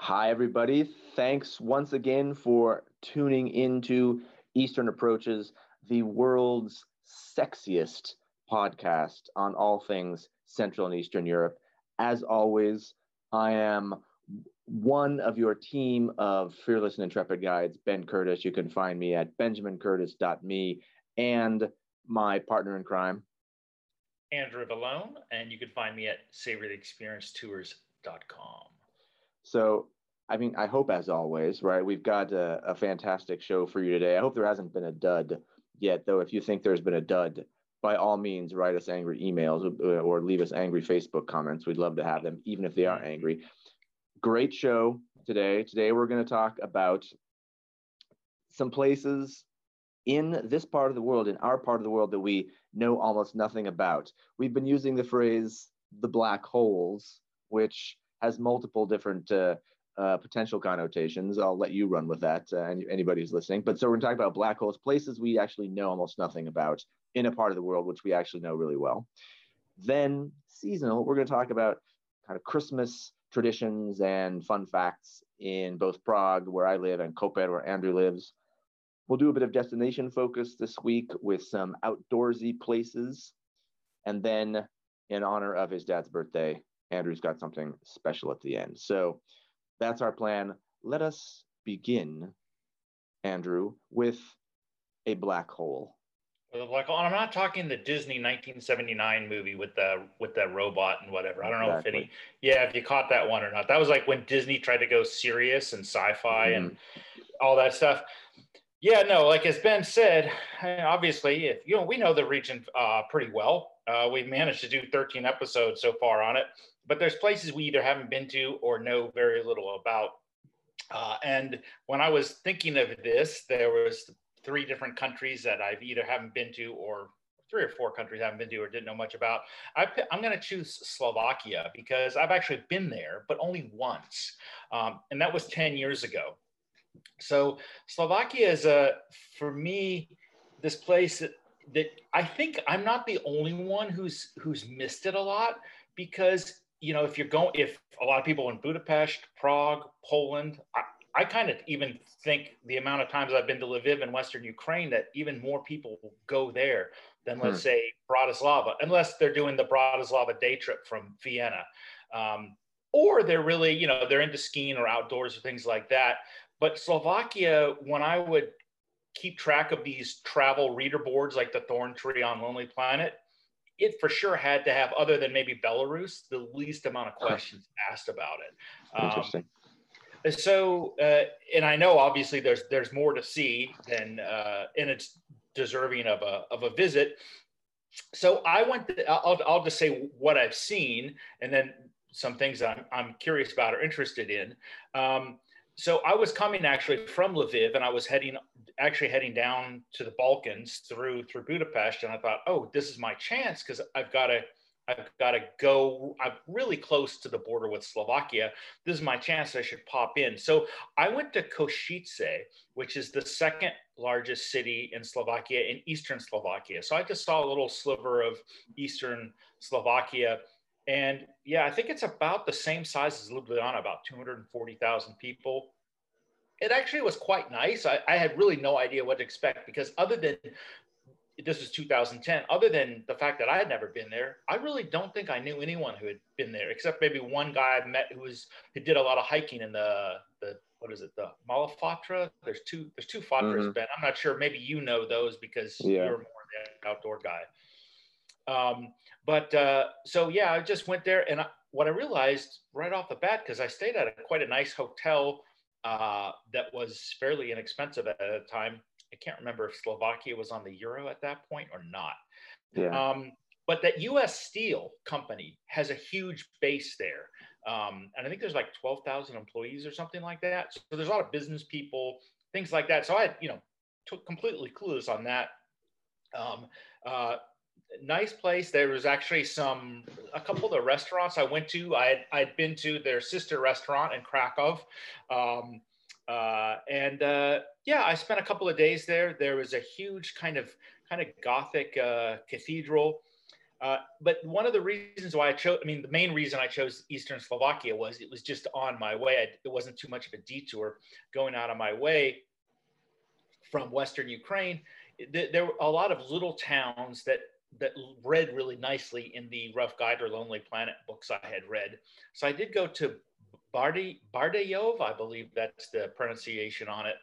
Hi, everybody. Thanks once again for tuning into Eastern Approaches, the world's sexiest podcast on all things Central and Eastern Europe. As always, I am one of your team of fearless and intrepid guides, Ben Curtis. You can find me at benjamincurtis.me and my partner in crime, Andrew Vallone, and you can find me at savoryexperiencetours.com. So, I mean, I hope as always, right? We've got a, a, fantastic show for you today. I hope there hasn't been a dud yet, though. If you think there's been a dud, by all means, write us angry emails uh, or leave us angry Facebook comments. We'd love to have them, even if they are angry. Great show today. Today, we're going to talk about some places in this part of the world, in our part of the world that we know almost nothing about. We've been using the phrase the black holes, which has multiple different uh, uh, potential connotations. I'll let you run with that, uh, anybody who's listening. But so we're going to talk about black holes, places we actually know almost nothing about in a part of the world which we actually know really well. Then seasonal, we're going to talk about kind of Christmas traditions and fun facts in both Prague, where I live, and Koper, where Andrew lives. We'll do a bit of destination focus this week with some outdoorsy places. And then, in honor of his dad's birthday, Andrew's got something special at the end. So that's our plan. Let us begin, Andrew, with a black hole. The black hole. I'm not talking the Disney 1979 movie with the with the robot and whatever. I don't know exactly. if any. Yeah, if you caught that one or not. That was like when Disney tried to go serious and sci-fi mm-hmm. and all that stuff. Yeah, no, like as Ben said, obviously, if you know, we know the region uh, pretty well. Uh, we've managed to do 13 episodes so far on it, but there's places we either haven't been to or know very little about. Uh, and when I was thinking of this, there was three different countries that I've either haven't been to or three or four countries I haven't been to or didn't know much about. I, am going to choose Slovakia because I've actually been there, but only once. Um, and that was 10 years ago. So Slovakia is a, for me, this place that, that I think I'm not the only one who's who's missed it a lot because you know if you're going if a lot of people in Budapest, Prague, Poland, I, I kind of even think the amount of times I've been to Lviv in Western Ukraine that even more people go there than let's hmm. say Bratislava, unless they're doing the Bratislava day trip from Vienna. Um, or they're really, you know, they're into skiing or outdoors or things like that. But Slovakia, when I would keep track of these travel reader boards like the Thorn Tree on Lonely Planet, it for sure had to have, other than maybe Belarus, the least amount of questions asked about it. Um, Interesting. So, uh, and I know obviously there's there's more to see than, uh, and it's deserving of a of a visit. So I went. To, I'll I'll just say what I've seen, and then some things I'm I'm curious about or interested in. Um, so I was coming actually from Lviv and I was heading actually heading down to the Balkans through through Budapest and I thought, oh, this is my chance because I've got to I've got to go. I'm really close to the border with Slovakia. This is my chance. I should pop in. So I went to Košice, which is the second largest city in Slovakia in eastern Slovakia. So I just saw a little sliver of eastern Slovakia and yeah, I think it's about the same size as Ljubljana, about 240,000 people. It actually was quite nice. I, I, had really no idea what to expect because other than this was 2010, other than the fact that I had never been there, I really don't think I knew anyone who had been there except maybe one guy I met who was who did a lot of hiking in the the what is it the Mala Fatra? There's two there's two Fatras, mm-hmm. Ben. I'm not sure. Maybe you know those because yeah. you're more the outdoor guy. Um, but uh, so yeah, I just went there, and I, what I realized right off the bat, because I stayed at a, quite a nice hotel uh, that was fairly inexpensive at the time. I can't remember if Slovakia was on the euro at that point or not. Yeah. Um, but that U.S. Steel company has a huge base there, um, and I think there's like 12,000 employees or something like that. So there's a lot of business people, things like that. So I, you know, took completely clueless on that. Um, uh, nice place. There was actually some a couple of the restaurants I went to. I had I'd been to their sister restaurant in Krakow, um, uh, and uh, yeah, I spent a couple of days there. There was a huge kind of kind of gothic uh, cathedral. Uh, but one of the reasons why I chose, I mean, the main reason I chose Eastern Slovakia was it was just on my way. I, it wasn't too much of a detour going out of my way from Western Ukraine. There were a lot of little towns that that read really nicely in the Rough Guide or Lonely Planet books I had read. So I did go to Bardi, Bardejov, I believe that's the pronunciation on it.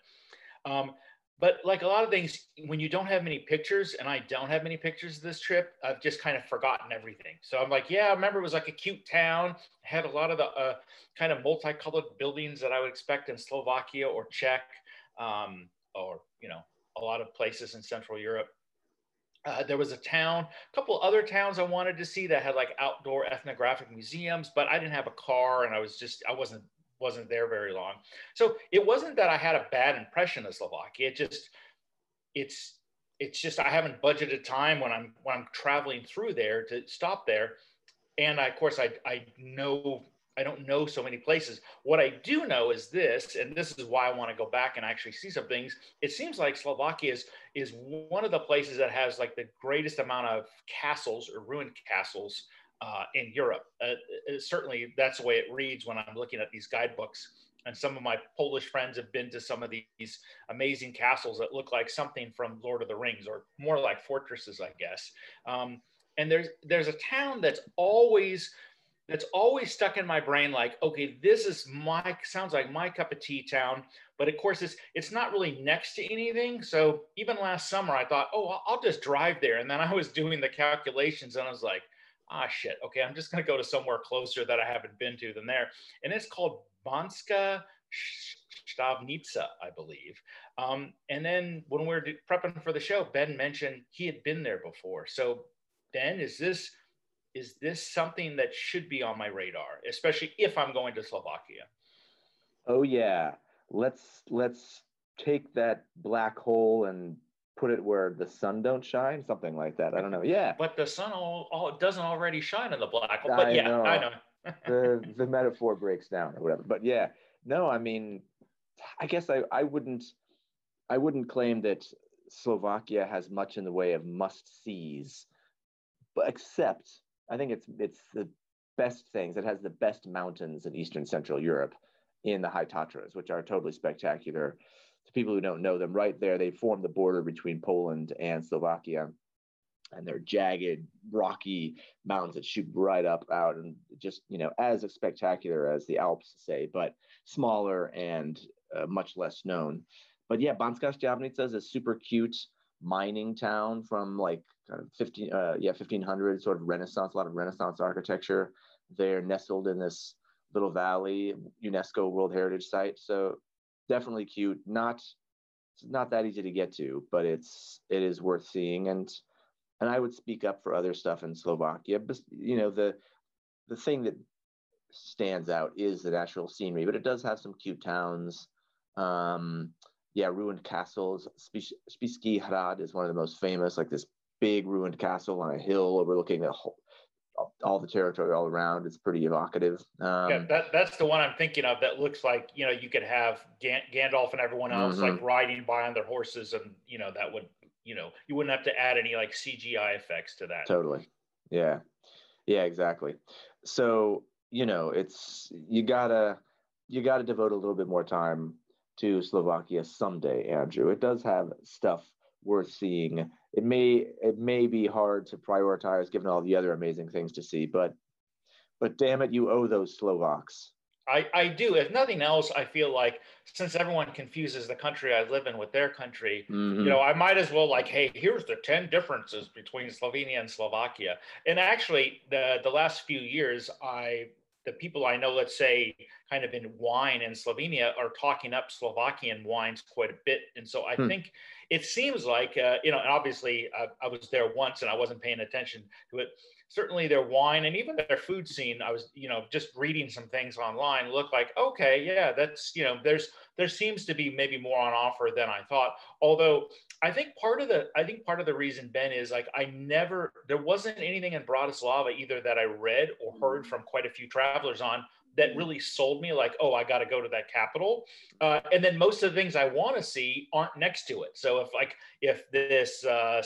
Um, but like a lot of things, when you don't have many pictures, and I don't have many pictures of this trip, I've just kind of forgotten everything. So I'm like, yeah, I remember it was like a cute town, had a lot of the uh, kind of multicolored buildings that I would expect in Slovakia or Czech, um, or you know, a lot of places in Central Europe. Uh, there was a town, a couple other towns I wanted to see that had like outdoor ethnographic museums, but I didn't have a car and I was just I wasn't wasn't there very long. So it wasn't that I had a bad impression of Slovakia. It just it's it's just I haven't budgeted time when I'm when I'm traveling through there to stop there. And I, of course I I know I don't know so many places. What I do know is this, and this is why I want to go back and actually see some things. It seems like Slovakia is, is one of the places that has like the greatest amount of castles or ruined castles uh, in Europe. Uh, uh certainly, that's the way it reads when I'm looking at these guidebooks. And some of my Polish friends have been to some of these amazing castles that look like something from Lord of the Rings, or more like fortresses, I guess. Um, and there's there's a town that's always that's always stuck in my brain like okay this is my sounds like my cup of tea town but of course it's it's not really next to anything. So even last summer i thought oh i'll just drive there. And then i was doing the calculations and i was like ah shit. Okay i'm just going to go to somewhere closer that i haven't been to than there. And it's called banska štiavnica i believe. Um, and then when we were prepping for the show ben mentioned he had been there before. So ben is this is this something that should be on my radar, especially if I'm going to Slovakia? Oh yeah, let's let's take that black hole and put it where the sun don't shine, something like that. I don't know. Yeah, but the sun all, all doesn't already shine in the black hole. But I yeah, know. I know. the the metaphor breaks down or whatever. But yeah, no, I mean, I guess I I wouldn't I wouldn't claim that Slovakia has much in the way of must sees, but except I think it's it's the best things. It has the best mountains in Eastern Central Europe in the High Tatras, which are totally spectacular. To people who don't know them, right there, they form the border between Poland and Slovakia. And they're jagged, rocky mountains that shoot right up out and just, you know, as spectacular as the Alps, say, but smaller and uh, much less known. But yeah, Banska Štiavnica is super cute mining town from like kind of 15 uh, yeah 1500 sort of renaissance a lot of renaissance architecture they're nestled in this little valley unesco world heritage site. So definitely cute. Not it's not that easy to get to but it's it is worth seeing. And and i would speak up for other stuff in slovakia but you know the the thing that stands out is the natural scenery but it does have some cute towns. Um yeah, ruined castles. Spišský hrad is one of the most famous, like this big ruined castle on a hill overlooking the whole, all the territory all around. It's pretty evocative. Um, yeah, that, that's the one I'm thinking of. That looks like you know you could have Gandalf and everyone else mm-hmm. like riding by on their horses, and you know that would you know you wouldn't have to add any like CGI effects to that. Totally. Yeah. Yeah. Exactly. So you know it's you gotta you gotta devote a little bit more time to Slovakia someday, Andrew. It does have stuff worth seeing. It may it may be hard to prioritize given all the other amazing things to see, but but damn it, you owe those Slovaks. I, I do. If nothing else, I feel like since everyone confuses the country I live in with their country, mm-hmm. you know, I might as well like, hey, here's the 10 differences between Slovenia and Slovakia. And actually, the the last few years, I the people I know, let's say, kind of in wine in Slovenia, are talking up Slovakian wines quite a bit. And so I hmm. think it seems like, uh, you know, and obviously uh, I was there once and I wasn't paying attention to it. Certainly their wine and even their food scene, I was, you know, just reading some things online look like, okay, yeah, that's, you know, there's, there seems to be maybe more on offer than I thought. Although I think part of the I think part of the reason Ben is like I never there wasn't anything in Bratislava either that I read or heard mm-hmm. from quite a few travelers on that really sold me like oh i got to go to that capital. Uh, and then most of the things i want to see aren't next to it. So if like if this uh,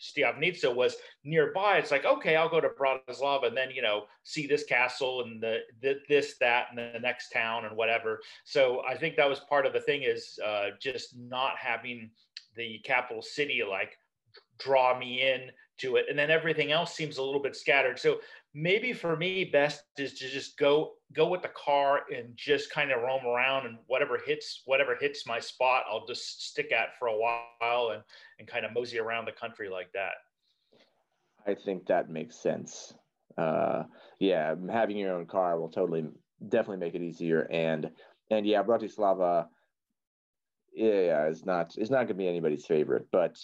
Stiavnica was nearby it's like okay i'll go to bratislava and then you know see this castle and the, the this that and the next town and whatever. So i think that was part of the thing is uh, just not having the capital city like draw me in to it. And then everything else seems a little bit scattered. So maybe for me best is to just go go with the car and just kind of roam around and whatever hits whatever hits my spot i'll just stick at for a while and and kind of mosey around the country like that. I think that makes sense. Uh yeah having your own car will totally definitely make it easier. And and yeah bratislava yeah yeah it's not it's not gonna be anybody's favorite but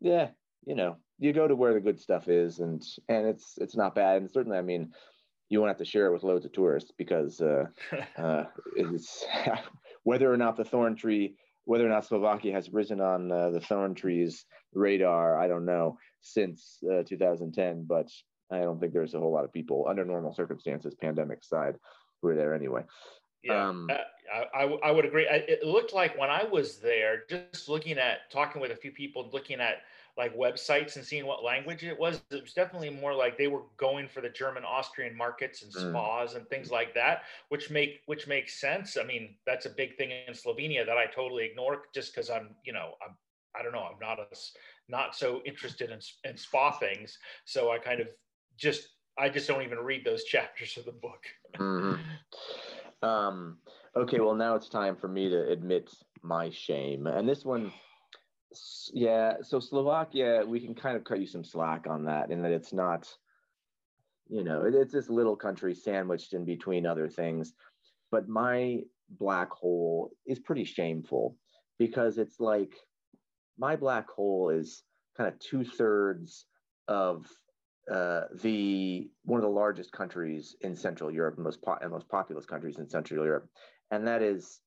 yeah you know you go to where the good stuff is and and it's it's not bad and certainly i mean you won't have to share it with loads of tourists because uh, uh, it's whether or not the thorn tree whether or not slovakia has risen on uh, the thorn tree's radar i don't know since uh, 2010 but i don't think there's a whole lot of people under normal circumstances pandemic side who are there anyway yeah, um, uh, I, I, I would agree. I, it looked like when I was there, just looking at talking with a few people, looking at like websites and seeing what language it was, it was definitely more like they were going for the German Austrian markets and mm. spas mm. and things like that, which make which makes sense. I mean, that's a big thing in Slovenia that I totally ignore just because I'm, you know, I'm I don't know, I'm not as not so interested in, in spa things. So I kind of just I just don't even read those chapters of the book. mm-hmm. um, okay, well now it's time for me to admit my shame, and this one yeah, so Slovakia, we can kind of cut you some slack on that, in that it's not, you know, it's this little country sandwiched in between other things. But my black hole is pretty shameful because it's like my black hole is kind of two thirds of uh, the one of the largest countries in Central Europe, most po- and most populous countries in Central Europe, and that is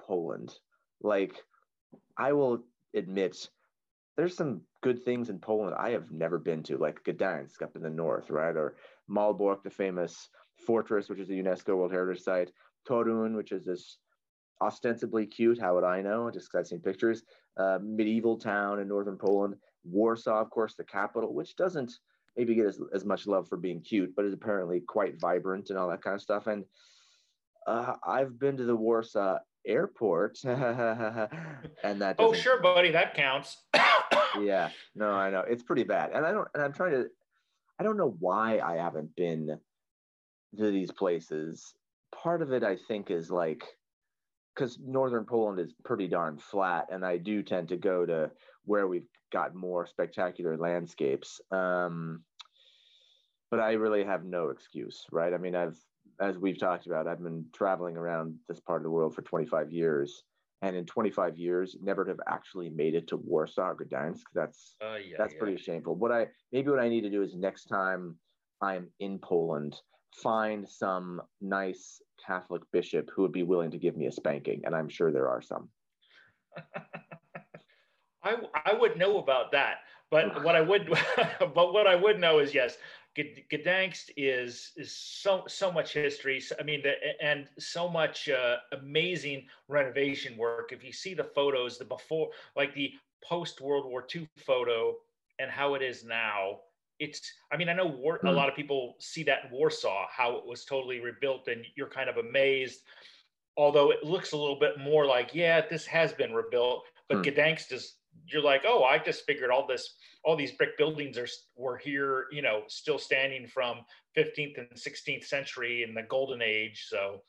Poland. Like, I will admit there's some good things in Poland I have never been to, like Gdansk up in the north, right? Or Malbork, the famous fortress, which is a UNESCO World Heritage Site, Torun, which is this ostensibly cute, how would I know? Just because I've seen pictures, uh, medieval town in northern Poland, Warsaw, of course, the capital, which doesn't maybe get as, as much love for being cute, but is apparently quite vibrant and all that kind of stuff. And uh, I've been to the Warsaw airport. And that oh sure buddy that counts. Yeah no i know it's pretty bad. And i don't and i'm trying to i don't know why i haven't been to these places. Part of it i think is like because northern poland is pretty darn flat and i do tend to go to where we've got more spectacular landscapes um but i really have no excuse right? I mean i've as we've talked about, I've been traveling around this part of the world for 25 years, and in 25 years, never have actually made it to Warsaw or Gdansk. That's uh, yeah, that's yeah. pretty shameful. What I maybe what I need to do is next time I'm in Poland, find some nice Catholic bishop who would be willing to give me a spanking, and I'm sure there are some. I I would know about that, but what I would but what I would know is yes, Gdansk is is so so much history. I mean, the, and so much uh, amazing renovation work. If you see the photos, the before, like the post World War II photo, and how it is now, it's. I mean, I know war, a hmm. lot of people see that in Warsaw, how it was totally rebuilt, and you're kind of amazed. Although it looks a little bit more like, yeah, this has been rebuilt, but hmm. Gdansk is. You're like, oh, I just figured all this all these brick buildings are were here, you know, still standing from 15th and 16th century in the golden age. So,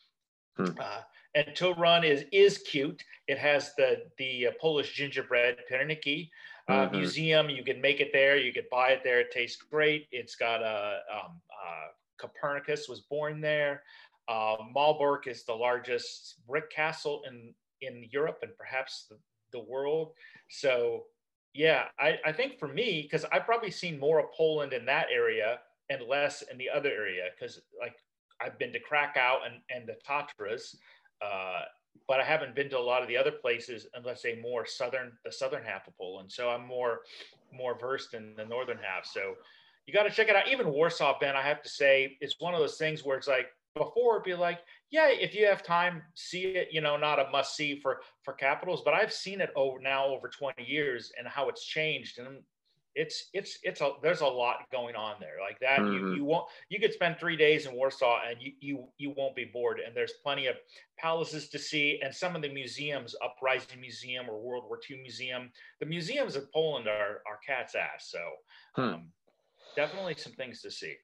hmm. uh, and Torun is is cute. It has the the uh, Polish gingerbread pierniki uh, mm-hmm. museum. You can make it there. You could buy it there. It tastes great. It's got a um, uh, Copernicus was born there. Uh, Malbork is the largest brick castle in in Europe and perhaps the, the world. So yeah, I, I think for me, because I've probably seen more of Poland in that area and less in the other area, because like I've been to Krakow and, and the Tatras, uh, but I haven't been to a lot of the other places, unless say more southern, the southern half of Poland. So I'm more more versed in the northern half. So you got to check it out. Even Warsaw, Ben, I have to say, it's one of those things where it's like before it'd be like, yeah, if you have time, see it. You know, not a must see for for Capitals, but I've seen it over now over 20 years and how it's changed. And it's it's it's a there's a lot going on there like that mm-hmm. you you won't you could spend three days in warsaw and you you you won't be bored and there's plenty of palaces to see and some of the museums uprising museum or world war ii museum the museums of poland are are cat's ass so hmm. um, definitely some things to see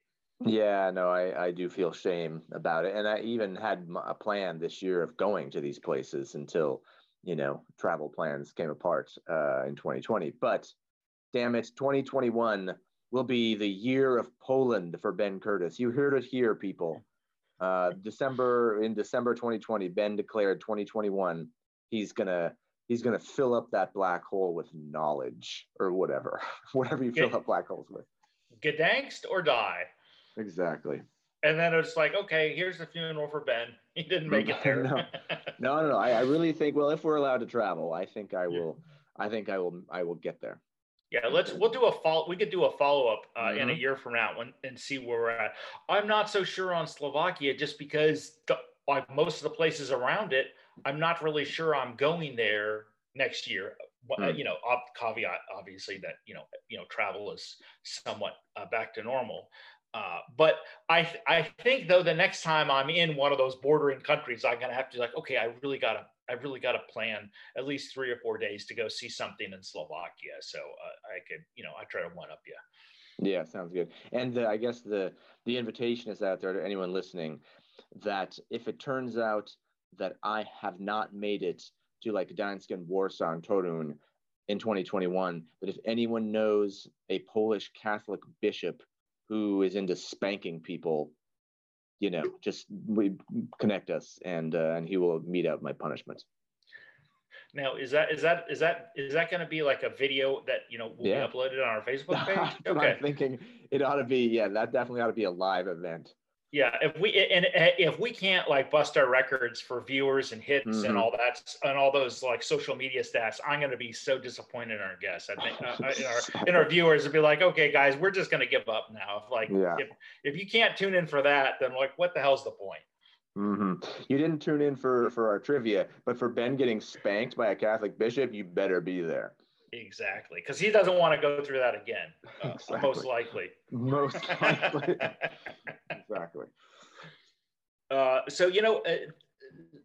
yeah no i i do feel shame about it and i even had a plan this year of going to these places until you know travel plans came apart uh, in 2020 but damn it, 2021 will be the year of Poland for Ben Curtis. You heard it here, people. Uh, December in December 2020, Ben declared 2021 he's gonna he's gonna fill up that black hole with knowledge or whatever, whatever you fill up black holes with. Gdańsk or die. Exactly. And then it's like, okay, here's the funeral for Ben. He didn't make it there. no, no, no. no. I, I, really think, well, if we're allowed to travel, I think I will. I think I will. I will get there. Yeah, let's we'll do a follow. We could do a follow up uh, mm-hmm. in a mm-hmm. year from now and, and see where we're at. I'm not so sure on Slovakia just because the, like most of the places around it, I'm not really sure I'm going there next year. Mm. You know, caveat obviously that you know you know travel is somewhat uh, back to normal. Uh, but I th- I think though the next time I'm in one of those bordering countries, I'm gonna have to like okay, I really gotta I really got to plan at least three or four days to go see something in Slovakia. So uh, I could, you know, I try to one up you. Yeah, sounds good. And I guess the the invitation is out there to anyone listening that if it turns out that I have not made it to like Gdańsk and Warsaw and Torun in 2021, that if anyone knows a Polish Catholic bishop who is into spanking people you know, just we connect us and uh, and he will mete out my punishment. Now, is that is that is that is that going to be like a video that you know will yeah. be uploaded on our Facebook page? okay. I'm thinking it ought to be. Yeah, that definitely ought to be a live event yeah if we and if we can't like bust our records for viewers and hits mm-hmm. and all that and all those like social media stats i'm going to be so disappointed in our guests i think uh, in, our, in our viewers would be like okay guys we're just going to give up now like yeah. if, if you can't tune in for that then like what the hell's the point Mm-hmm. You didn't tune in for for our trivia, but for Ben getting spanked by a Catholic bishop, you better be there. Exactly, because he doesn't want to go through that again. Uh, exactly. Most likely. Most likely. exactly. Uh, so you know, uh,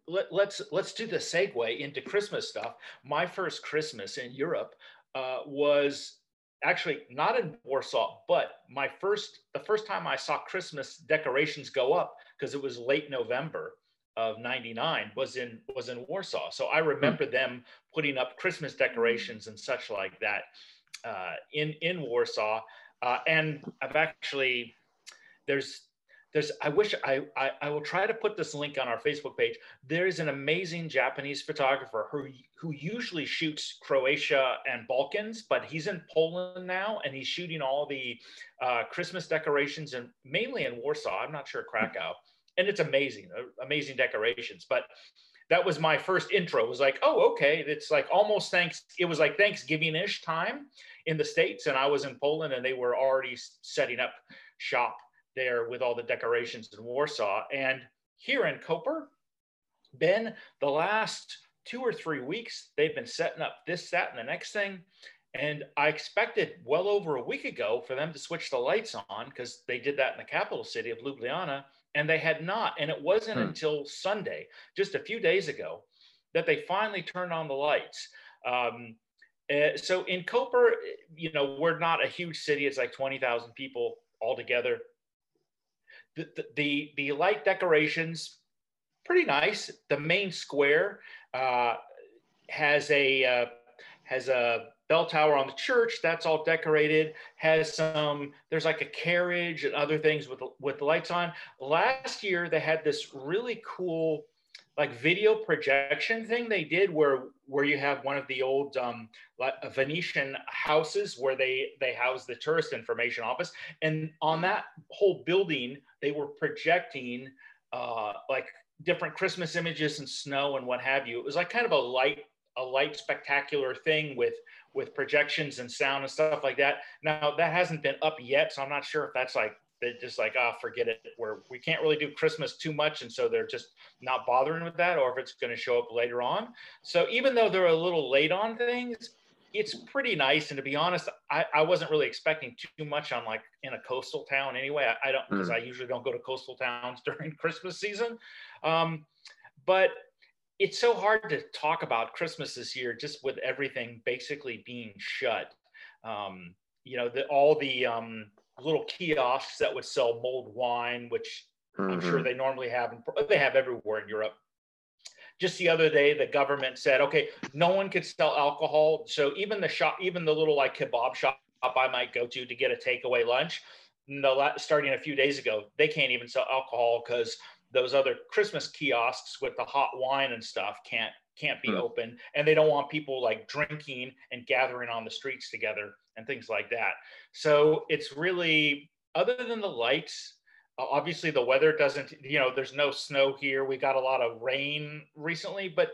let, us let's, let's do the segue into Christmas stuff. My first Christmas in Europe uh, was actually not in Warsaw, but my first the first time I saw Christmas decorations go up because it was late November of 99 was in was in Warsaw. So I hmm. remember them putting up Christmas decorations and such like that uh, in in Warsaw. Uh, and I've actually there's there's I wish I, I, I will try to put this link on our Facebook page. There is an amazing Japanese photographer who who usually shoots Croatia and Balkans, but he's in Poland now and he's shooting all the uh, Christmas decorations and mainly in Warsaw. I'm not sure Krakow and it's amazing, uh, amazing decorations. But that was my first intro. It was like, oh, okay, it's like almost thanks. It was like Thanksgiving-ish time in the states, and I was in Poland, and they were already setting up shop there with all the decorations in Warsaw. And here in Koper, Ben, the last two or three weeks, they've been setting up this, that, and the next thing. And I expected well over a week ago for them to switch the lights on because they did that in the capital city of Ljubljana and they had not. And it wasn't hmm. until Sunday, just a few days ago, that they finally turned on the lights. Um, uh, so in Koper, you know, we're not a huge city. It's like 20,000 people altogether. The, the, the, the, light decorations, pretty nice. The main square uh, has a, uh, has a bell tower on the church that's all decorated has some there's like a carriage and other things with with the lights on. Last year they had this really cool like video projection thing they did where where you have one of the old um, venetian houses where they they house the tourist information office. And on that whole building they were projecting uh, like different christmas images and snow and what have you. It was like kind of a light a light spectacular thing with with projections and sound and stuff like that. Now that hasn't been up yet, so I'm not sure if that's like they're just like, ah, oh, forget it. Where we can't really do Christmas too much, and so they're just not bothering with that, or if it's going to show up later on. So even though they're a little late on things, it's pretty nice. And to be honest, I, I wasn't really expecting too much on like in a coastal town anyway. I, I don't because mm. I usually don't go to coastal towns during Christmas season. Um, but it's so hard to talk about Christmas this year, just with everything basically being shut. Um, you know, the, all the um, little kiosks that would sell mulled wine, which mm-hmm. I'm sure mm-hmm. they normally have, they have everywhere in Europe just the other day the government said okay no one could sell alcohol so even the shop even the little like kebab shop i might go to to get a takeaway lunch the starting a few days ago they can't even sell alcohol because those other christmas kiosks with the hot wine and stuff can't can't be mm. open. And they don't want people like drinking and gathering on the streets together and things like that. So it's really other than the lights obviously the weather doesn't you know there's no snow here. We got a lot of rain recently but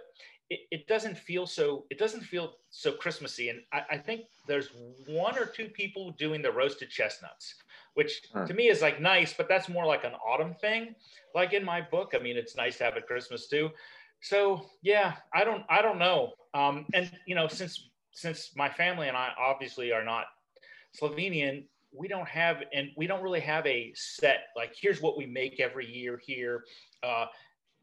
it, it doesn't feel so it doesn't feel so christmassy. And I, I, think there's one or two people doing the roasted chestnuts which to me is like nice but that's more like an autumn thing. Like in my book i mean it's nice to have a christmas too. So yeah i don't i don't know. Um, and you know since since my family and i obviously are not slovenian we don't have and we don't really have a set like here's what we make every year here uh,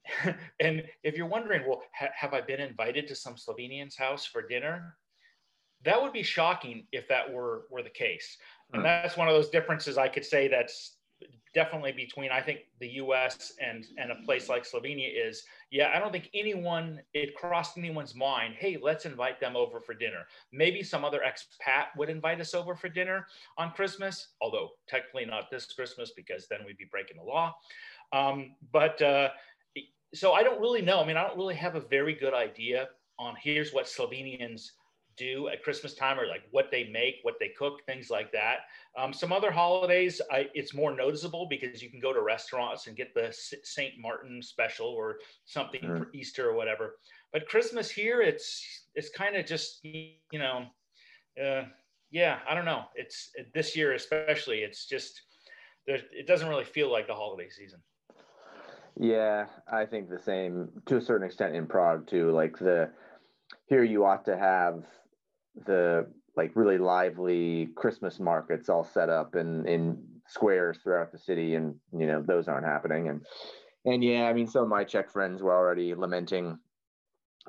and if you're wondering well ha- have i been invited to some slovenian's house for dinner that would be shocking if that were were the case and hmm. that's one of those differences i could say that's definitely between I think the U.S. and and a place like Slovenia is yeah I don't think anyone it crossed anyone's mind hey let's invite them over for dinner maybe some other expat would invite us over for dinner on Christmas although technically not this Christmas because then we'd be breaking the law um, but uh, so I don't really know I mean I don't really have a very good idea on here's what Slovenians do at Christmas time or like what they make, what they cook, things like that. Um, some other holidays, I, it's more noticeable because you can go to restaurants and get the St. Martin special or something mm. for Easter or whatever. But Christmas here, it's it's kind of just you know, uh, yeah, I don't know. It's this year especially. It's just it doesn't really feel like the holiday season. Yeah, I think the same to a certain extent in Prague too. Like the here you ought to have the like really lively Christmas markets all set up in in squares throughout the city, and you know those aren't happening. And and yeah, I mean, some of my Czech friends were already lamenting.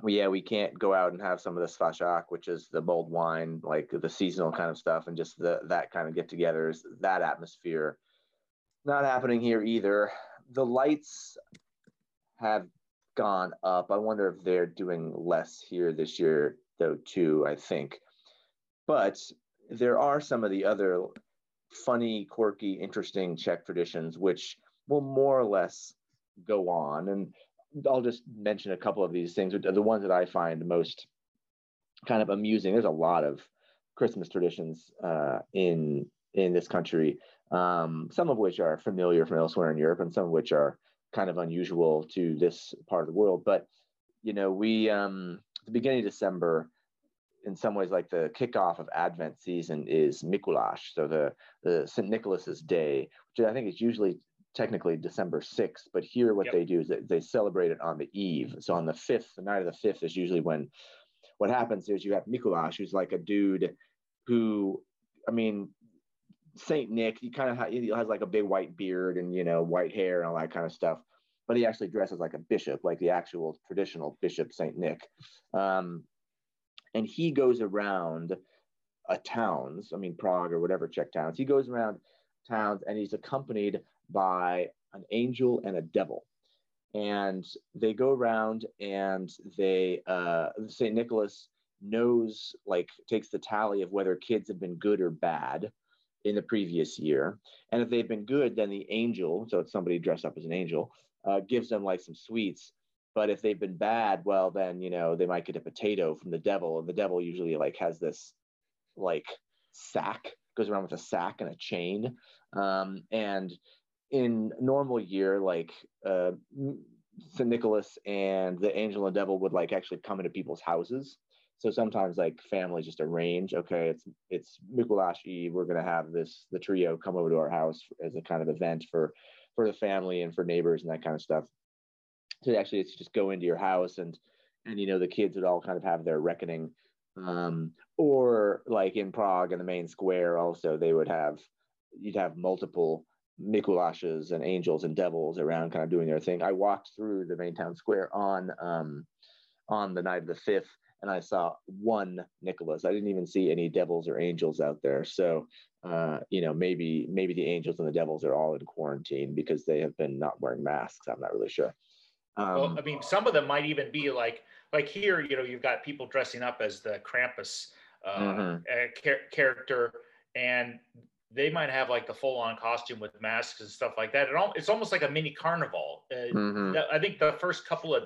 Well, yeah, we can't go out and have some of the svařák, which is the mulled wine, like the seasonal kind of stuff, and just the that kind of get-togethers, that atmosphere. Not happening here either. The lights have gone up. I wonder if they're doing less here this year though too i think. But there are some of the other funny quirky interesting czech traditions which will more or less go on. And i'll just mention a couple of these things the ones that i find most kind of amusing there's a lot of christmas traditions uh, in in this country um, some of which are familiar from elsewhere in europe and some of which are kind of unusual to this part of the world. But you know we um, the beginning of December, in some ways, like the kickoff of Advent season is Mikulash, so the, the St. Nicholas's Day, which I think is usually technically December 6th, but here what yep. they do is that they celebrate it on the eve. So on the 5th, the night of the 5th is usually when what happens is you have Mikulash, who's like a dude who, I mean, Saint Nick, he kind of ha- he has like a big white beard and you know white hair and all that kind of stuff but he actually dresses like a bishop, like the actual traditional Bishop Saint Nick. Um, and he goes around a towns, I mean Prague or whatever Czech towns. He goes around towns and he's accompanied by an angel and a devil. And they go around and they uh, Saint Nicholas knows like takes the tally of whether kids have been good or bad in the previous year. And if they've been good, then the angel, so it's somebody dressed up as an angel, uh, gives them like some sweets. But if they've been bad, well, then you know they might get a potato from the devil, and the devil usually like has this like sack goes around with a sack and a chain. Um, and in normal year, like uh, St. Nicholas and the angel and devil would like actually come into people's houses. So sometimes like families just arrange, okay, it's it's Mikulash Eve. We're gonna have this the trio come over to our house as a kind of event for for the family and for neighbors and that kind of stuff. So actually, it's just go into your house and and you know the kids would all kind of have their reckoning. Um, or like in Prague in the main square, also they would have you'd have multiple Mikulashes and angels and devils around, kind of doing their thing. I walked through the main town square on um, on the night of the fifth, and I saw one Nicholas. I didn't even see any devils or angels out there. So, uh, you know, maybe maybe the angels and the devils are all in quarantine because they have been not wearing masks. I'm not really sure. Um, well, I mean, some of them might even be like like here. You know, you've got people dressing up as the Krampus uh, mm-hmm. char- character, and they might have like the full on costume with masks and stuff like that. It all, it's almost like a mini carnival. Uh, mm-hmm. I think the first couple of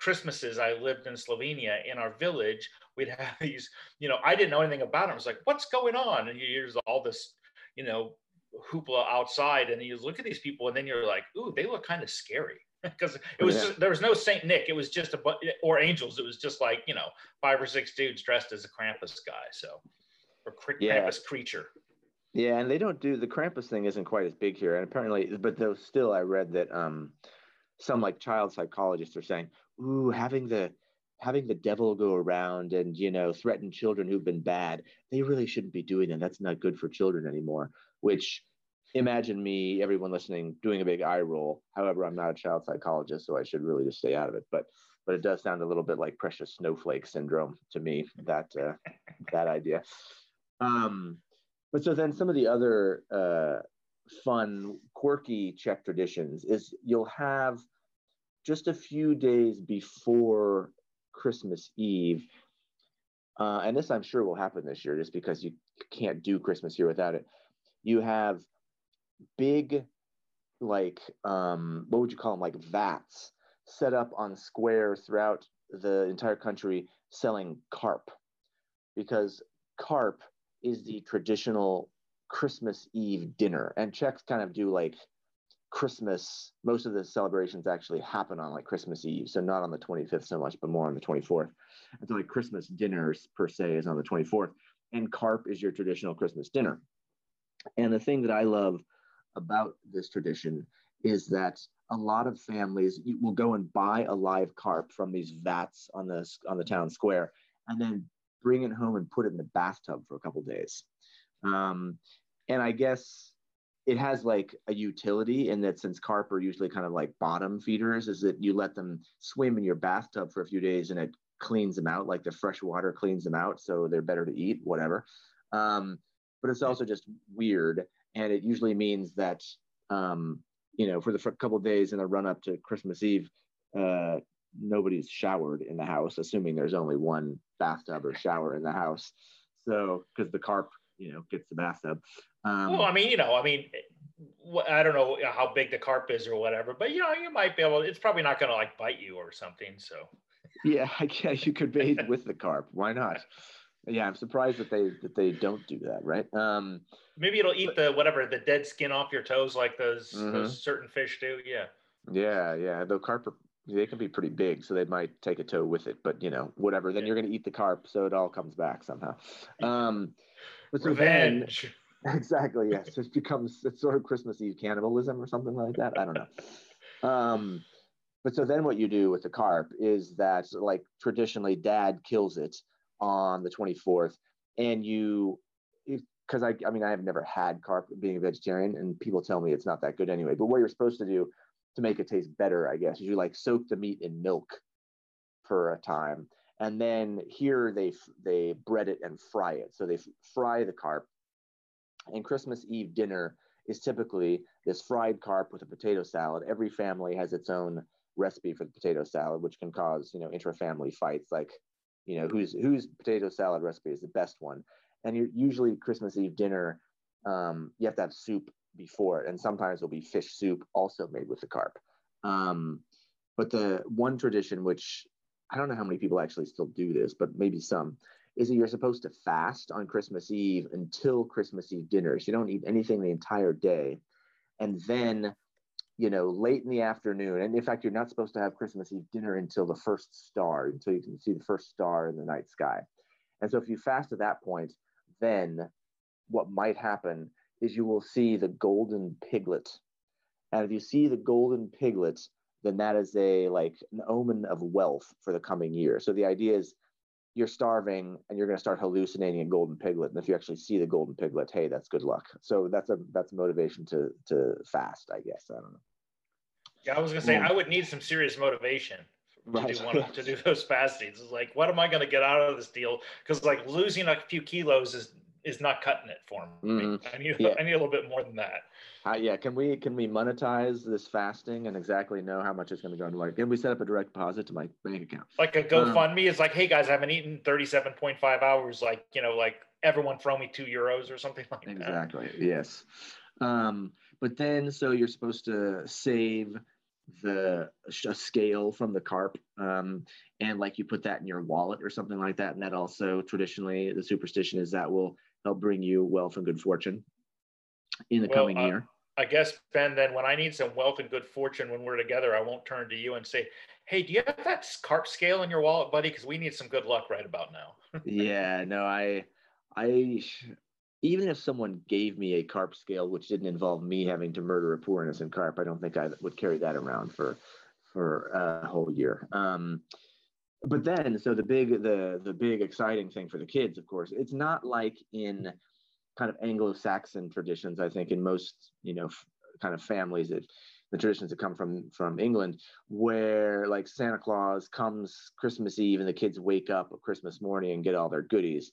Christmases I lived in Slovenia in our village, we'd have these, you know, I didn't know anything about them. I was like, what's going on? And here's all this, you know, hoopla outside. And you look at these people and then you're like, ooh, they look kind of scary. Because it was yeah. just, there was no Saint Nick. It was just a or angels. It was just like you know five or six dudes dressed as a Krampus guy. So or Krampus yeah. creature. Yeah, and they don't do the Krampus thing isn't quite as big here, and apparently, but though still, I read that um, some like child psychologists are saying, "Ooh, having the having the devil go around and you know threaten children who've been bad, they really shouldn't be doing that. That's not good for children anymore." Which imagine me, everyone listening, doing a big eye roll. However, I'm not a child psychologist, so I should really just stay out of it. But but it does sound a little bit like precious snowflake syndrome to me. That uh, that idea. Um, but so then some of the other uh, fun, quirky Czech traditions is you'll have just a few days before Christmas Eve, uh, and this I'm sure will happen this year just because you can't do Christmas here without it. You have big, like, um, what would you call them, like vats set up on squares throughout the entire country selling carp because carp is the traditional Christmas Eve dinner. And Czechs kind of do like Christmas, most of the celebrations actually happen on like Christmas Eve. So not on the 25th so much, but more on the 24th. And so like Christmas dinners per se is on the 24th. And carp is your traditional Christmas dinner. And the thing that I love about this tradition is that a lot of families will go and buy a live carp from these vats on the on the town square and then bring it home and put it in the bathtub for a couple days. Um, and I guess it has like a utility in that since carp are usually kind of like bottom feeders, is that you let them swim in your bathtub for a few days and it cleans them out, like the fresh water cleans them out, so they're better to eat, whatever. Um, but it's also just weird, and it usually means that um, you know for the for couple days in the run up to Christmas Eve, uh, nobody's showered in the house, assuming there's only one bathtub or shower in the house. So, because the carp, you know, gets the bathtub. Um, well, I mean, you know, I mean, I don't know how big the carp is or whatever, but you know, you might be able. It's probably not going to like bite you or something. So. Yeah, I guess you could bathe with the carp. Why not? Yeah, I'm surprised that they that they don't do that, right? Um, Maybe it'll eat the whatever the dead skin off your toes, like those mm-hmm. those certain fish do. Yeah. Yeah, yeah. The carp are they can be pretty big, so they might take a toe with it. But you know, whatever. Then yeah. you're going to eat the carp, so it all comes back somehow. Um, but so Revenge. Then, exactly. Yes, it becomes it's sort of Christmas Eve cannibalism or something like that. I don't know. Um, but so then what you do with the carp is that like traditionally, Dad kills it on the 24th, and you because I, I mean, I have never had carp being a vegetarian, and people tell me it's not that good anyway. But what you're supposed to do to make it taste better, I guess. Is you like soak the meat in milk for a time, and then here they they bread it and fry it. So they fry the carp. And Christmas Eve dinner is typically this fried carp with a potato salad. Every family has its own recipe for the potato salad, which can cause you know intra-family fights, like you know whose whose potato salad recipe is the best one. And you're usually Christmas Eve dinner, um, you have to have soup before it, and sometimes it'll be fish soup also made with the carp. Um, but the one tradition, which I don't know how many people actually still do this, but maybe some, is that you're supposed to fast on Christmas Eve until Christmas Eve dinner. So you don't eat anything the entire day. And then you know, late in the afternoon. And in fact, you're not supposed to have Christmas Eve dinner until the first star, until you can see the first star in the night sky. And so if you fast at that point, then what might happen is you will see the golden piglet. And if you see the golden piglet, then that is a like an omen of wealth for the coming year. So the idea is you're starving and you're going to start hallucinating a golden piglet. And if you actually see the golden piglet, hey, that's good luck. So that's a that's motivation to to fast, I guess. I don't know. Yeah, I was gonna say I would need some serious motivation to right. do one to do those fastings. It's like, what am I gonna get out of this deal? Because like losing a few kilos is is not cutting it for me. Mm-hmm. I need yeah. I need a little bit more than that. Uh, yeah, can we can we monetize this fasting and exactly know how much it's going to go into like? Can we set up a direct deposit to my bank account? Like a GoFundMe um, is like, hey guys, I haven't eaten thirty seven point five hours. Like you know, like everyone throw me two euros or something like exactly. that. Exactly. Yes. Um, but then so you're supposed to save the scale from the carp um, and like you put that in your wallet or something like that and that also traditionally the superstition is that will help bring you wealth and good fortune in the well, coming uh, year. I guess ben then when i need some wealth and good fortune when we're together i won't turn to you and say hey do you have that carp scale in your wallet buddy? Because we need some good luck right about now. Yeah no i i even if someone gave me a carp scale which didn't involve me having to murder a poor innocent carp, I don't think I would carry that around for for a whole year. Um, but then, so the big the the big exciting thing for the kids, of course, it's not like in kind of Anglo-Saxon traditions. I think in most you know f- kind of families that the traditions that come from from England, where like Santa Claus comes Christmas Eve and the kids wake up Christmas morning and get all their goodies.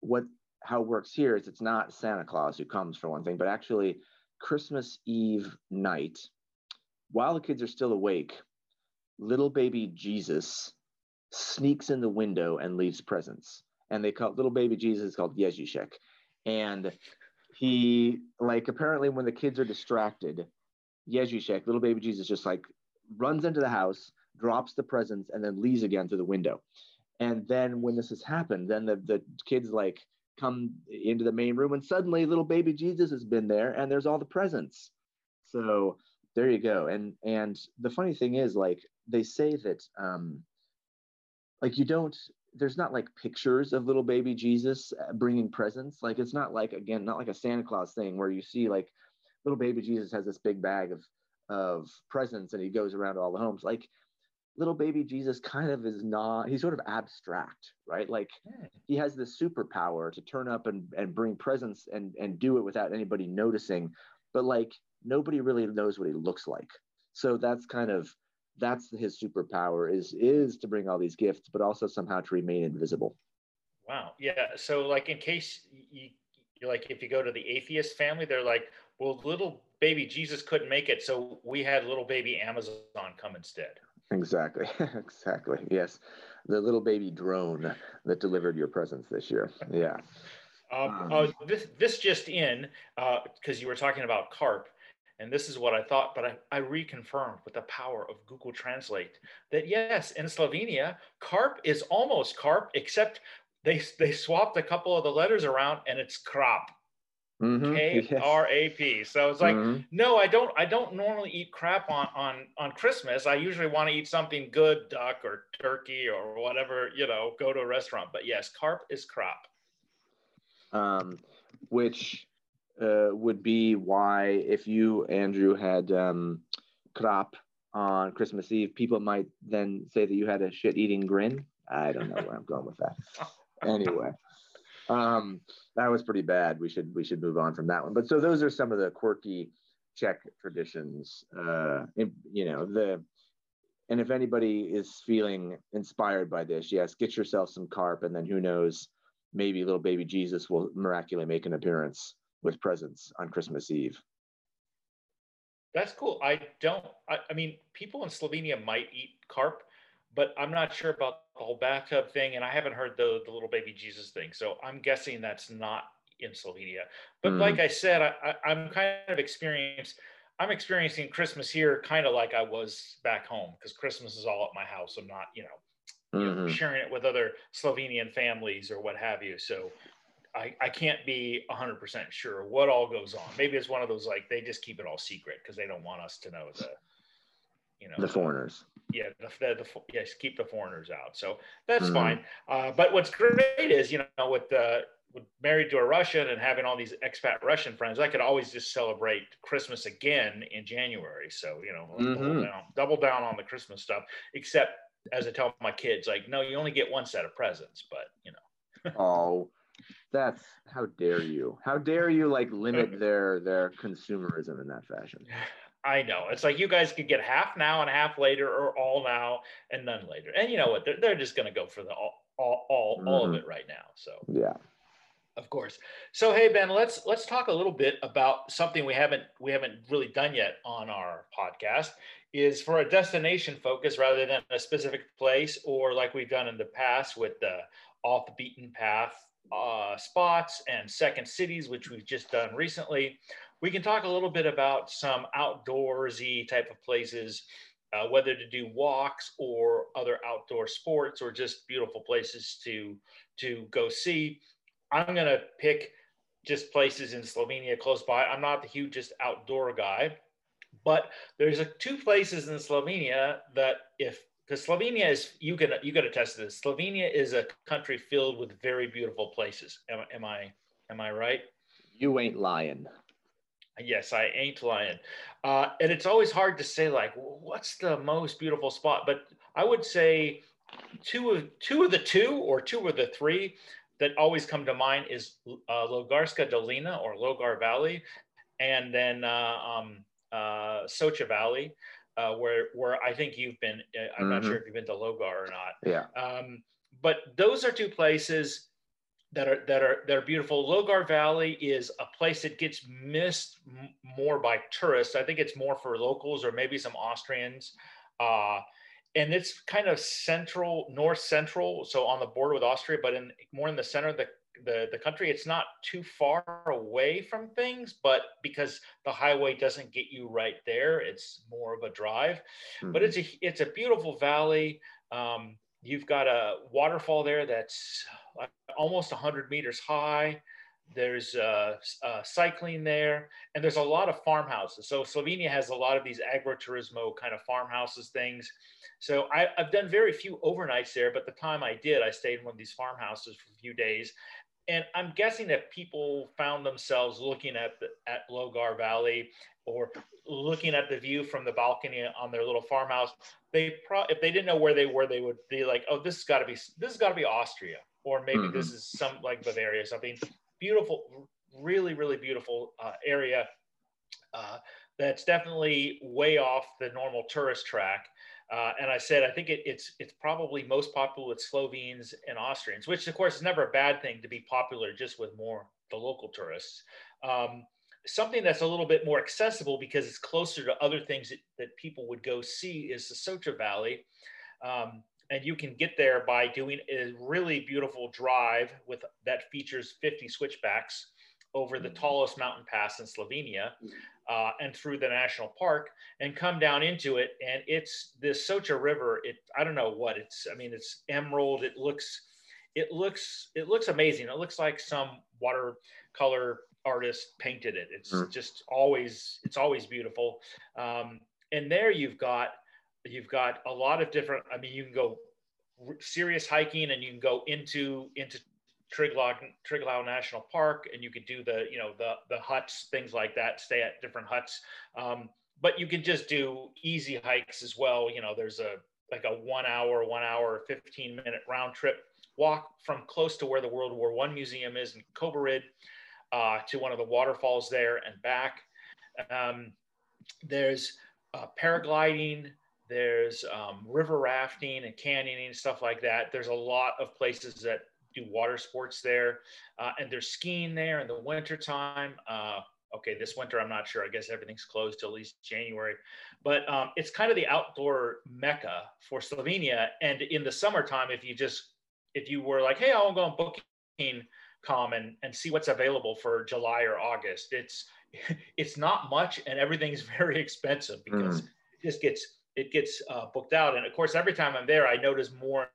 What how it works here is it's not Santa Claus who comes for one thing, but actually Christmas Eve night, while the kids are still awake, little baby Jesus sneaks in the window and leaves presents. And they call little baby Jesus called Ježíšek. And he like apparently when the kids are distracted, Ježíšek, little baby Jesus, just like runs into the house, drops the presents, and then leaves again through the window. And then when this has happened, then the, the kids like come into the main room and suddenly little baby jesus has been there and there's all the presents so there you go and and the funny thing is like they say that um like you don't there's not like pictures of little baby jesus uh, bringing presents like it's not like again not like a santa claus thing where you see like little baby jesus has this big bag of of presents and he goes around to all the homes like little baby Jesus kind of is not, he's sort of abstract, right? Like hmm. he has this superpower to turn up and, and bring presents and, and do it without anybody noticing. But like nobody really knows what he looks like. So that's kind of, that's his superpower is, is to bring all these gifts, but also somehow to remain invisible. Wow. Yeah. So like in case you, you're like, if you go to the atheist family, they're like, well, little baby Jesus couldn't make it. So we had little baby Amazon come instead. Exactly. exactly. Yes. The little baby drone that delivered your presents this year. Yeah. Um, um, uh, this, this just in, because uh, you were talking about carp, and this is what I thought, but I, I reconfirmed with the power of Google Translate that yes, in Slovenia, carp is almost carp, except they they swapped a couple of the letters around and it's crop. Mm-hmm. K R A P. So it's like, mm-hmm. no, I don't. I don't normally eat crap on on on Christmas. I usually want to eat something good, duck or turkey or whatever. You know, go to a restaurant. But yes, carp is crop. Um, which uh, would be why if you Andrew had um, crop on Christmas Eve, people might then say that you had a shit eating grin. I don't know where I'm going with that. Anyway. Um, that was pretty bad. We should we should move on from that one. But so those are some of the quirky Czech traditions. Uh, you know the, and if anybody is feeling inspired by this, yes, get yourself some carp, and then who knows, maybe little baby Jesus will miraculously make an appearance with presents on Christmas Eve. That's cool. I don't. I, I mean, people in Slovenia might eat carp, but I'm not sure about the whole bathtub thing, and I haven't heard the the little baby Jesus thing. So I'm guessing that's not in Slovenia. But mm. like I said, I, I, am kind of experienced. I'm experiencing Christmas here, kind of like I was back home, because Christmas is all at my house. I'm not, you know, mm-hmm. you know, mm-hmm. sharing it with other Slovenian families or what have you. So I, I can't be 100% sure what all goes on. Maybe it's one of those like they just keep it all secret because they don't want us to know the, you know, the foreigners. Yeah, the, the, the yes, keep the foreigners out. So that's mm-hmm. fine. Uh, but what's great is you know with the with married to a Russian and having all these expat Russian friends, I could always just celebrate Christmas again in January. So you know, mm-hmm. double, down, double down on the Christmas stuff. Except as I tell my kids, like, no, you only get one set of presents, but you know. oh, that's how dare you? How dare you like limit their their consumerism in that fashion? I know. It's like you guys could get half now and half later, or all now and none later. And you know what? They're, they're just going to go for the all all all, mm-hmm. all of mm-hmm. it right now. So yeah, of course. So hey Ben, let's let's talk a little bit about something we haven't we haven't really done yet on our podcast. Is for a destination focus rather than a specific place, or like we've done in the past with the off the beaten path uh, spots and second cities, which we've just done recently. We can talk a little bit about some outdoorsy type of places, uh, whether to do walks or other outdoor sports or just beautiful places to to go see. I'm gonna pick just places in Slovenia close by. I'm not the hugest outdoor guy, but there's a, two places in Slovenia that if because Slovenia is you can you can attest to this. Slovenia is a country filled with very beautiful places. Am, am I am I right? You ain't lying. Yes, I ain't lying. Uh, and it's always hard to say like what's the most beautiful spot, but I would say two of two of the two or two of the three that always come to mind is uh, Logarska Dolina or Logar Valley, and then uh, um, uh, Soča Valley uh, where where I think you've been. Uh, I'm mm-hmm. not sure if you've been to Logar or not. Yeah. Um, but those are two places that are that are that are beautiful. Logar Valley is a place that gets missed m- more by tourists. I think it's more for locals or maybe some Austrians. Uh, and it's kind of central, north central, so on the border with Austria, but in more in the center of the the, the country. It's not too far away from things but because the highway doesn't get you right there it's more of a drive. Mm-hmm. but it's a it's a beautiful valley. Um, you've got a waterfall there that's almost 100 meters high. There's uh, uh, cycling there and there's a lot of farmhouses. So slovenia has a lot of these agroturismo kind of farmhouses things. So I, have done very few overnights there but the time i did i stayed in one of these farmhouses for a few days and I'm guessing that people found themselves looking at the, at Logar Valley or looking at the view from the balcony on their little farmhouse. They pro- if they didn't know where they were, they would be like, "Oh, this has got to be this has got to be Austria, or maybe mm-hmm. this is some like Bavaria or something." Beautiful, really, really beautiful uh, area. Uh, that's definitely way off the normal tourist track. Uh, and I said, I think it, it's it's probably most popular with Slovenes and Austrians, which of course is never a bad thing to be popular just with more the local tourists. Um, something that's a little bit more accessible because it's closer to other things that, that people would go see is the Soča Valley. Um, and you can get there by doing a really beautiful drive with that features 50 switchbacks over the mm. tallest mountain pass in Slovenia uh, and through the national park and come down into it. And it's this Soča River. It I don't know what it's. I mean, it's emerald. It looks, it looks, it looks amazing. It looks like some watercolor artist painted it. It's mm. just always, it's always beautiful. Um, and there you've got, you've got a lot of different. I mean, you can go serious hiking and you can go into into Triglav, National Park, and you could do the, you know, the the huts, things like that. Stay at different huts, um, but you can just do easy hikes as well. You know, there's a like a one hour, one hour, fifteen minute round trip walk from close to where the World War One museum is in Kobarid uh, to one of the waterfalls there and back. Um, there's uh, paragliding. There's um, river rafting and canyoning stuff like that. There's a lot of places that do water sports there. Uh, and there's skiing there in the wintertime. Uh, okay, this winter, I'm not sure. I guess everything's closed till at least January. But um, it's kind of the outdoor mecca for Slovenia. And in the summertime, if you just, if you were like, hey, I'll go on booking.com and, and see what's available for July or August, it's, it's not much and everything's very expensive because mm. it just gets, it gets uh, booked out. And of course, every time I'm there, I notice more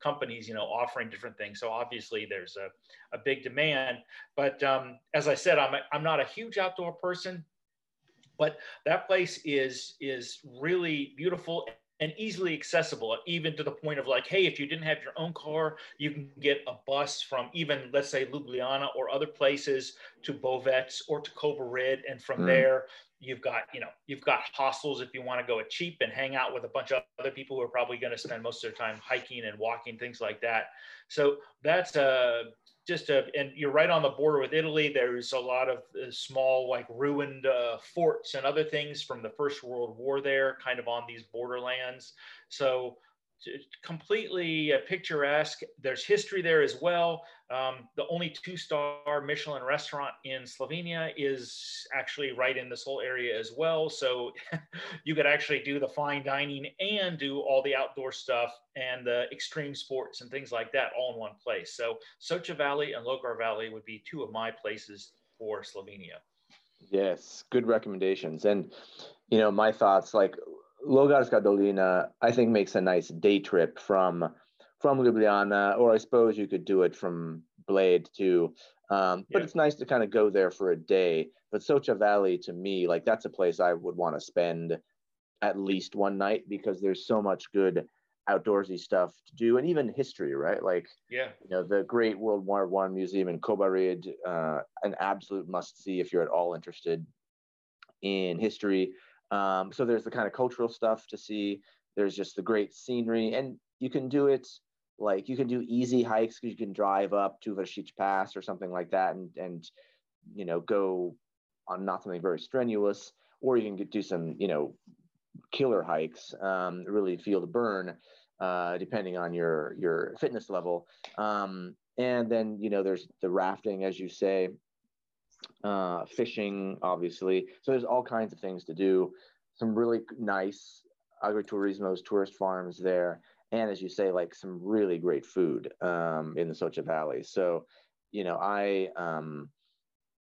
companies, you know, offering different things. So obviously there's a, a big demand. But um, as I said, I'm, a, I'm not a huge outdoor person, but that place is is really beautiful and easily accessible, even to the point of like, hey, if you didn't have your own car, you can get a bus from even, let's say, Ljubljana or other places to Bovec or to Kobarid. And from mm. there, you've got, you know, you've got hostels if you want to go cheap and hang out with a bunch of other people who are probably going to spend most of their time hiking and walking, things like that. So that's a, just a, and you're right on the border with Italy. There's a lot of uh, small, like ruined uh, forts and other things from the First World War there, kind of on these borderlands. So completely uh, picturesque. There's history there as well. Um, the only two-star Michelin restaurant in Slovenia is actually right in this whole area as well. So you could actually do the fine dining and do all the outdoor stuff and the extreme sports and things like that all in one place. So Soča Valley and Logar Valley would be two of my places for Slovenia. Yes, good recommendations. And you know, my thoughts like Logarska Dolina, I think makes a nice day trip from from Ljubljana, or I suppose you could do it from Bled too. Um, but yeah. it's nice to kind of go there for a day. But Soča Valley, to me, like that's a place I would want to spend at least one night because there's so much good outdoorsy stuff to do, and even history, right? Like, yeah, you know, the Great World War One Museum in Kobarid, uh, an absolute must see if you're at all interested in history. Um, so there's the kind of cultural stuff to see. There's just the great scenery, and you can do it like you can do easy hikes because you can drive up to Vršič Pass or something like that, and and you know go on not something very strenuous, or you can do some you know killer hikes, um, really feel the burn, uh, depending on your your fitness level. Um, and then you know there's the rafting, as you say, uh, fishing, obviously. So there's all kinds of things to do. Some really nice agriturismos, tourist farms there, and as you say, like some really great food um, in the Soča Valley. So, you know, I um,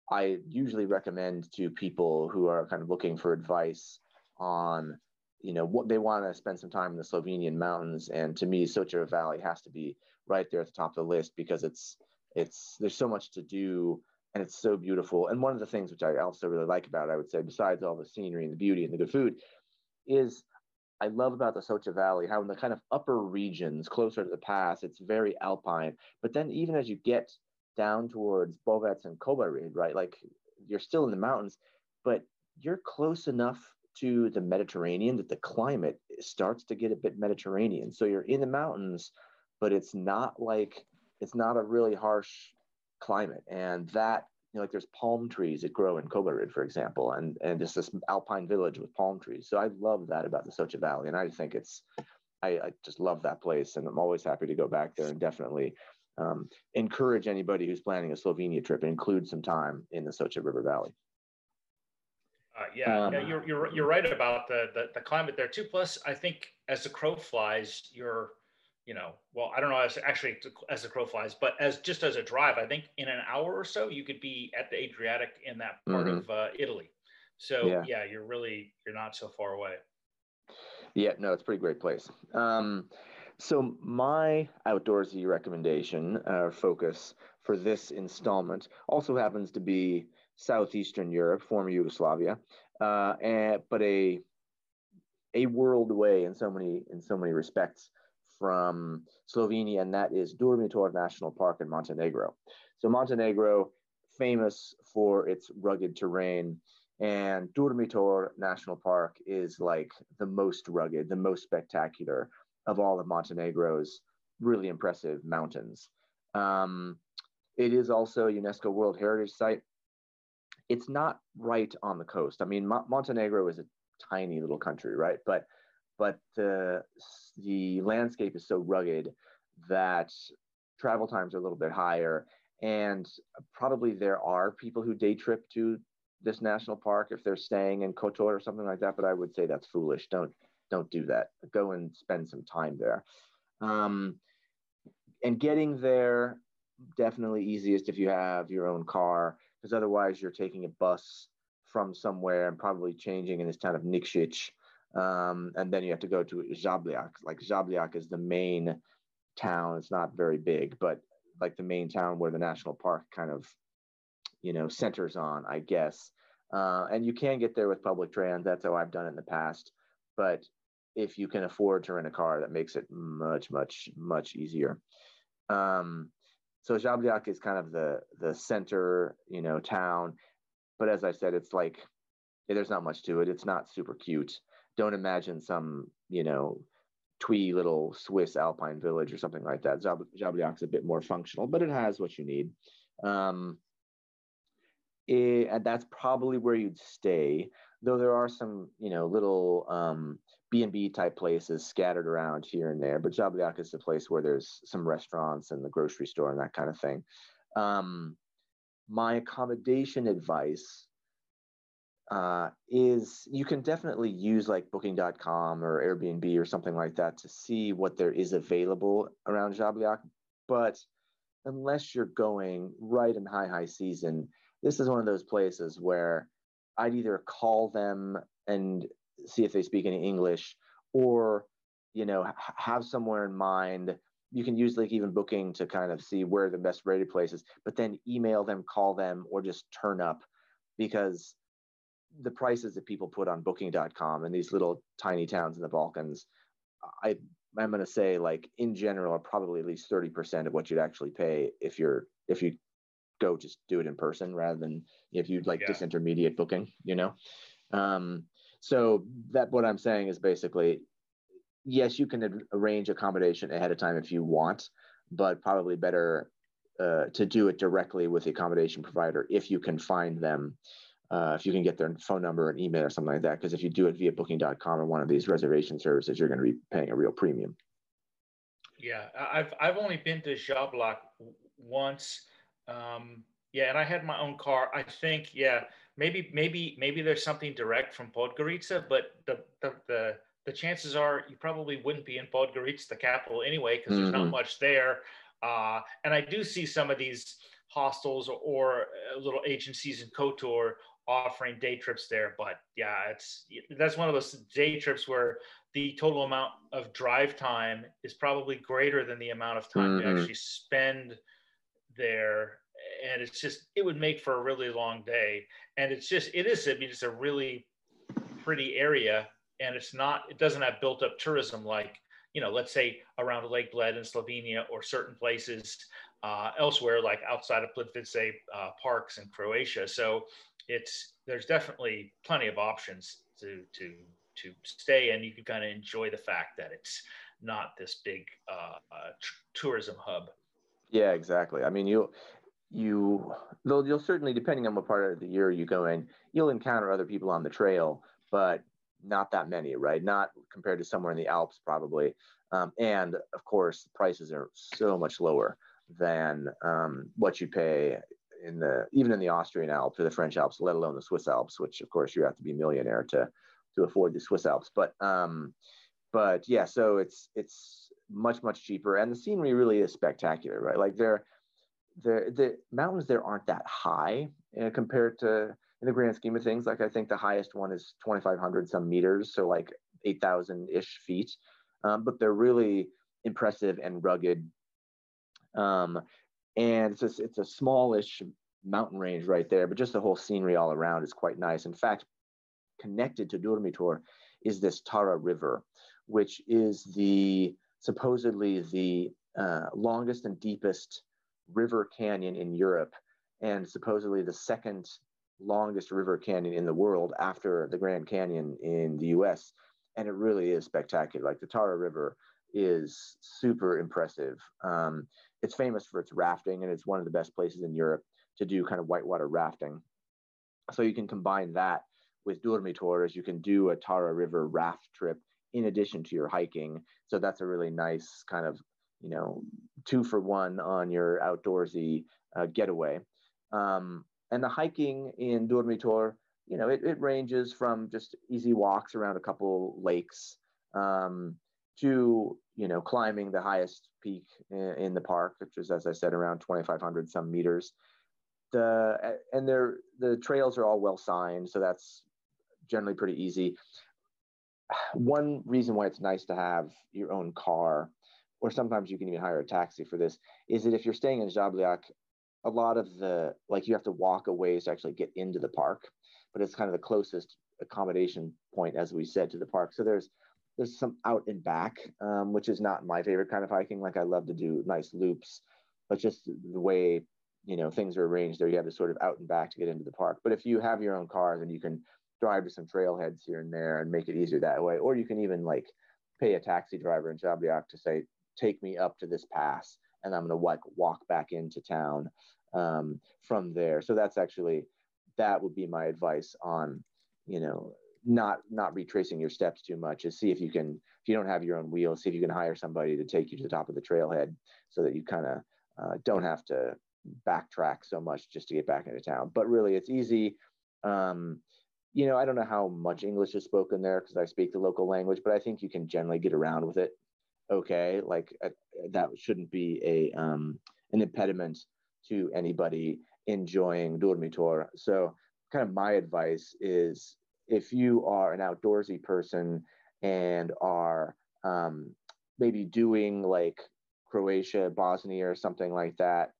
I usually recommend to people who are kind of looking for advice on, you know, what they want to spend some time in the Slovenian mountains. And to me, Soča Valley has to be right there at the top of the list because it's it's there's so much to do and it's so beautiful. And one of the things which I also really like about it, I would say, besides all the scenery and the beauty and the good food, is I love about the Soča Valley how in the kind of upper regions closer to the pass, it's very alpine. But then even as you get down towards Bovec and Kobarid, right, like you're still in the mountains, but you're close enough to the Mediterranean that the climate starts to get a bit Mediterranean. So you're in the mountains, but it's not like it's not a really harsh climate. And that, you know, like there's palm trees that grow in Kobarid, for example, and, and just this alpine village with palm trees. So I love that about the Soča Valley. And I think it's, I, I just love that place. And I'm always happy to go back there and definitely um, encourage anybody who's planning a Slovenia trip and include some time in the Soča River Valley. Uh, yeah, um, yeah, you're, you're, you're right about the, the, the climate there too. Plus, I think as the crow flies, you're you know, well, I don't know as actually as the crow flies, but as just as a drive, I think in an hour or so you could be at the Adriatic in that part mm-hmm. of uh, Italy. So yeah. yeah. you're really you're not so far away. Yeah, no, it's a pretty great place. Um, so my outdoorsy recommendation uh, focus for this installment also happens to be southeastern Europe, former Yugoslavia, uh, and, but a a world away in so many in so many respects from Slovenia, and that is Durmitor National Park in Montenegro. So Montenegro, famous for its rugged terrain, and Durmitor National Park is like the most rugged, the most spectacular of all of Montenegro's really impressive mountains. Um, it is also a UNESCO World Heritage Site. It's not right on the coast. I mean, Mo- Montenegro is a tiny little country, right? But but the the landscape is so rugged that travel times are a little bit higher. And probably there are people who day trip to this national park if they're staying in Kotor or something like that but I would say that's foolish. Don't don't do that. Go and spend some time there. Um, and getting there definitely easiest if you have your own car because otherwise you're taking a bus from somewhere and probably changing in this town of Nikšić um, and then you have to go to Žabljak. Like Žabljak is the main town. It's not very big, but like the main town where the national park kind of, you know, centers on, I guess. Uh, and you can get there with public trans. That's how I've done it in the past. But if you can afford to rent a car, that makes it much, much, much easier. Um, so Žabljak is kind of the the center, you know, town. But as I said, it's like there's not much to it. It's not super cute. Don't imagine some, you know, twee little Swiss alpine village or something like that. Žabljak's a bit more functional, but it has what you need. Um, it, and that's probably where you'd stay, though there are some, you know, little um, B&B type places scattered around here and there. But Žabljak is the place where there's some restaurants and the grocery store and that kind of thing. Um, my accommodation advice uh, is you can definitely use like booking.com or Airbnb or something like that to see what there is available around Žabljak. But unless you're going right in high, high season, this is one of those places where I'd either call them and see if they speak any English or, you know, have somewhere in mind. You can use like even booking to kind of see where the best rated places, but then email them, call them, or just turn up because the prices that people put on booking.com and these little tiny towns in the Balkans, I I'm going to say like in general are probably at least 30% of what you'd actually pay if you're if you go just do it in person rather than if you'd like yeah. disintermediate booking, you know. Um, so that what I'm saying is basically yes, you can arrange accommodation ahead of time if you want, but probably better uh, to do it directly with the accommodation provider if you can find them uh, if you can get their phone number and email or something like that. Because if you do it via booking.com or one of these reservation services, you're going to be paying a real premium. Yeah, I've, I've only been to Žabljak once. Um, yeah, and I had my own car. I think, yeah, maybe, maybe, maybe there's something direct from Podgorica, but the, the, the, the chances are you probably wouldn't be in Podgorica, the capital anyway, because there's mm-hmm. not much there. Uh, and I do see some of these hostels or, or uh, little agencies in Kotor offering day trips there. But yeah, it's that's one of those day trips where the total amount of drive time is probably greater than the amount of time mm-hmm. you actually spend there. And it's just it would make for a really long day. And it's just it is I mean it's a really pretty area and it's not it doesn't have built up tourism like you know let's say around Lake Bled in Slovenia or certain places uh, elsewhere like outside of Plitvice uh, parks in Croatia. So it's there's definitely plenty of options to to to stay and you can kind of enjoy the fact that it's not this big uh, uh, tourism hub. Yeah exactly. I mean you you though you'll certainly depending on what part of the year you go in you'll encounter other people on the trail but not that many right? Not compared to somewhere in the alps probably. Um, and of course prices are so much lower than um, what you pay in the even in the Austrian Alps or the French Alps, let alone the Swiss Alps, which of course you have to be a millionaire to to afford the Swiss Alps. But um, but yeah, so it's it's much much cheaper, and the scenery really is spectacular, right? Like there, the the mountains there aren't that high uh, compared to in the grand scheme of things. Like I think the highest one is 2,500 some meters, so like 8,000 ish feet, um, but they're really impressive and rugged. Um, and it's a, it's a smallish mountain range right there, but just the whole scenery all around is quite nice. In fact, connected to Durmitor is this Tara River, which is the supposedly the uh, longest and deepest river canyon in Europe, and supposedly the second longest river canyon in the world after the Grand Canyon in the U.S. And it really is spectacular. Like the Tara River is super impressive. Um, it's famous for its rafting, and it's one of the best places in Europe to do kind of whitewater rafting. So you can combine that with Durmitor as you can do a Tara River raft trip in addition to your hiking. So that's a really nice kind of, you know, two for one on your outdoorsy uh, getaway. Um, and the hiking in Durmitor, you know, it, it ranges from just easy walks around a couple lakes um, to you know climbing the highest peak in, the park, which is as I said around 2,500 some meters. The and they're the trails are all well signed, so that's generally pretty easy. One reason why it's nice to have your own car or sometimes you can even hire a taxi for this, is that if you're staying in Žabljak, a lot of the like you have to walk a ways to actually get into the park, but it's kind of the closest accommodation point, as we said, to the park. So there's there's some out and back, um, which is not my favorite kind of hiking. Like I love to do nice loops, but just the way you know things are arranged there, you have to sort of out and back to get into the park. But if you have your own car, then you can drive to some trailheads here and there and make it easier that way. Or you can even like pay a taxi driver in Žabljak to say, take me up to this pass and I'm going to like walk back into town um, from there. So that's actually that would be my advice on, you know, not not retracing your steps too much. Is see if you can if you don't have your own wheels, see if you can hire somebody to take you to the top of the trailhead so that you kind of uh, don't have to backtrack so much just to get back into town. But really, it's easy. Um, you know, I don't know how much English is spoken there because I speak the local language, but I think you can generally get around with it. Okay, like uh, that shouldn't be a um, an impediment to anybody enjoying Durmitor. So, kind of my advice is if you are an outdoorsy person and are um, maybe doing like Croatia, Bosnia, or something like that,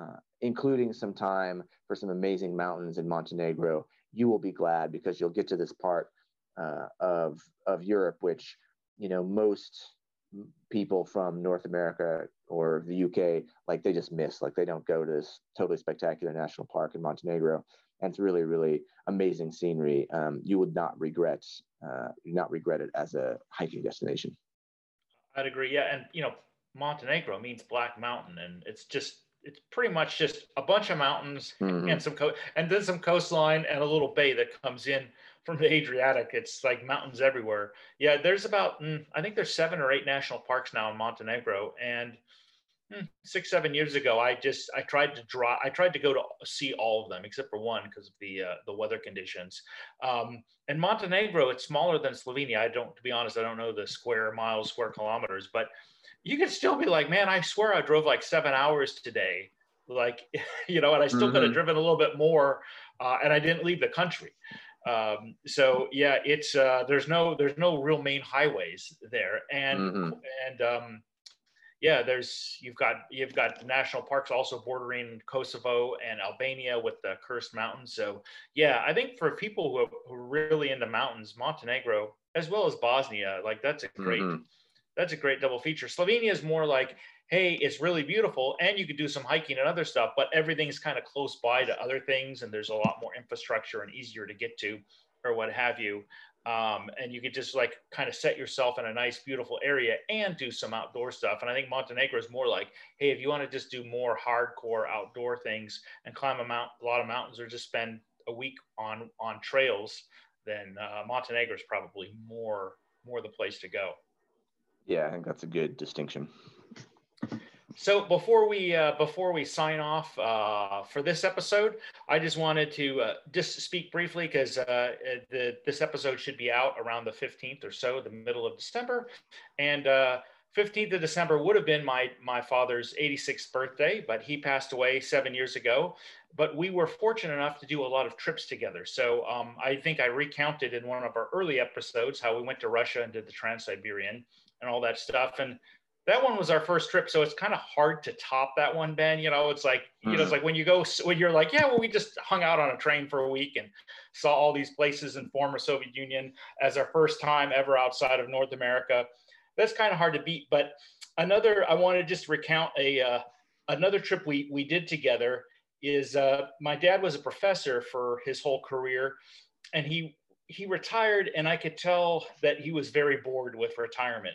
uh, including some time for some amazing mountains in Montenegro, you will be glad because you'll get to this part uh, of of Europe, which you know most people from North America or the UK like they just miss. Like they don't go to this totally spectacular national park in Montenegro, and it's really really amazing scenery. Um, you would not regret uh, not regret it as a hiking destination. I'd agree. Yeah, and you know Montenegro means Black Mountain, and it's just it's pretty much just a bunch of mountains mm-hmm. and some co- and then some coastline and a little bay that comes in from the Adriatic. It's like mountains everywhere. Yeah, there's about mm, I think there's seven or eight national parks now in Montenegro, and six seven years ago, I just I tried to draw I tried to go to see all of them except for one because of the uh, the weather conditions. Um, and Montenegro, it's smaller than Slovenia. I don't to be honest, I don't know the square miles, square kilometers, but you could still be like, man, I swear I drove like seven hours today. Like, you know, and I still mm-hmm. could have driven a little bit more, uh, and I didn't leave the country. Um, so yeah, it's uh, there's no there's no real main highways there, and mm-hmm. and um, yeah, there's you've got you've got national parks also bordering Kosovo and Albania with the Cursed Mountains. So yeah, I think for people who, who are really into mountains, Montenegro as well as Bosnia, like that's a great. Mm-hmm that's a great double feature. Slovenia is more like, hey, it's really beautiful, and you could do some hiking and other stuff, but everything's kind of close by to other things, and there's a lot more infrastructure and easier to get to, or what have you. Um, and you could just like kind of set yourself in a nice, beautiful area and do some outdoor stuff. And I think Montenegro is more like, hey, if you want to just do more hardcore outdoor things and climb a, mount, a lot of mountains, or just spend a week on on trails, then uh, Montenegro is probably more more the place to go. Yeah, I think that's a good distinction. So before we uh, before we sign off uh, for this episode, I just wanted to uh, just speak briefly because uh, this episode should be out around the fifteenth or so, the middle of December, and uh, fifteenth of December would have been my my father's eighty sixth birthday, but he passed away seven years ago. But we were fortunate enough to do a lot of trips together. So um, I think I recounted in one of our early episodes how we went to Russia and did the Trans Siberian and all that stuff. And that one was our first trip, so it's kind of hard to top that one, Ben. You know, it's like you mm. know, it's mm. like when you go when you're like, yeah, well, we just hung out on a train for a week and saw all these places in former Soviet Union as our first time ever outside of North America. That's kind of hard to beat. But another, I want to just recount a uh, another trip we we did together. Is uh, my dad was a professor for his whole career, and he he retired, and I could tell that he was very bored with retirement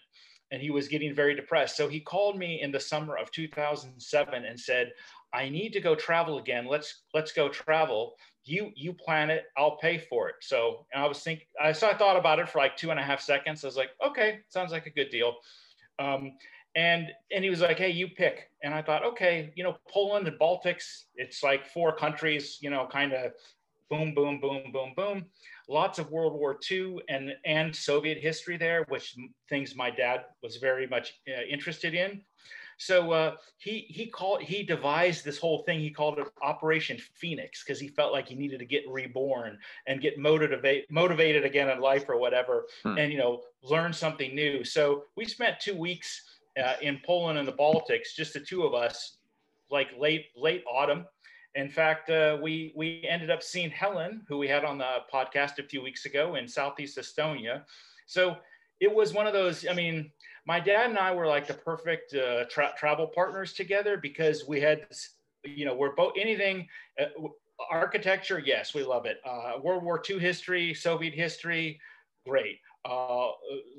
and he was getting very depressed. So he called me in the summer of 2007 and said, "I need to go travel again. Let's let's go travel. You you plan it. I'll pay for it." So and I was thinking, I so I thought about it for like two and a half seconds. I was like, "Okay, sounds like a good deal." Um, and and he was like, "Hey, you pick." And I thought, "Okay, you know, Poland and Baltics. It's like four countries. You know, kind of boom, boom, boom, boom, boom." Lots of World War II and, and Soviet history there, which things my dad was very much uh, interested in. So uh, he he called he devised this whole thing. He called it Operation Phoenix because he felt like he needed to get reborn and get motivated motivated again in life or whatever, hmm. and you know learn something new. So we spent two weeks uh, in Poland and the Baltics, just the two of us, like late late autumn. In fact, uh, we we ended up seeing Helen, who we had on the podcast a few weeks ago in Southeast Estonia. So it was one of those. I mean, my dad and I were like the perfect uh, tra- travel partners together because we had, you know, we're both anything. Uh, architecture, yes, we love it. Uh, World War II history, Soviet history, great. Uh,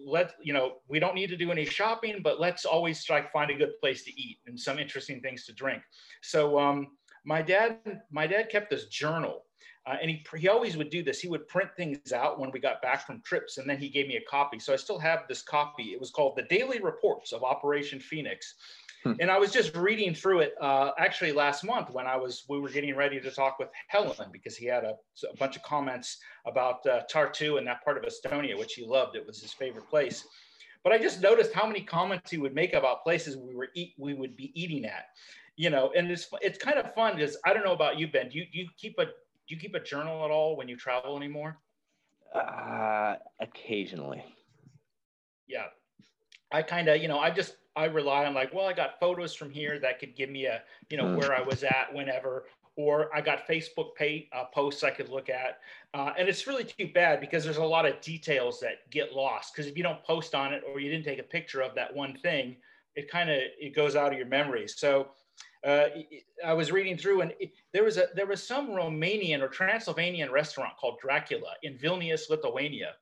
let you know we don't need to do any shopping, but let's always try find a good place to eat and some interesting things to drink. So um, my dad, my dad kept this journal, uh, and he he always would do this. He would print things out when we got back from trips, and then he gave me a copy. So I still have this copy. It was called the Daily Reports of Operation Phoenix. Hmm. And I was just reading through it uh, actually last month when I was we were getting ready to talk with Helen because he had a, a bunch of comments about uh, Tartu and that part of Estonia, which he loved. It was his favorite place. But I just noticed how many comments he would make about places we were eat we would be eating at, you know. And it's it's kind of fun because I don't know about you, Ben. Do you, do you keep a do you keep a journal at all when you travel anymore? Uh, occasionally. Yeah, I kind of you know I just I rely on like, well, I got photos from here that could give me a, you know, mm. where I was at whenever, or I got Facebook pay, uh, posts I could look at. Uh, and it's really too bad because there's a lot of details that get lost. Because if you don't post on it or you didn't take a picture of that one thing, it kind of it goes out of your memory. So uh, I was reading through, and it, there was a there was some Romanian or Transylvanian restaurant called Dracula in Vilnius, Lithuania,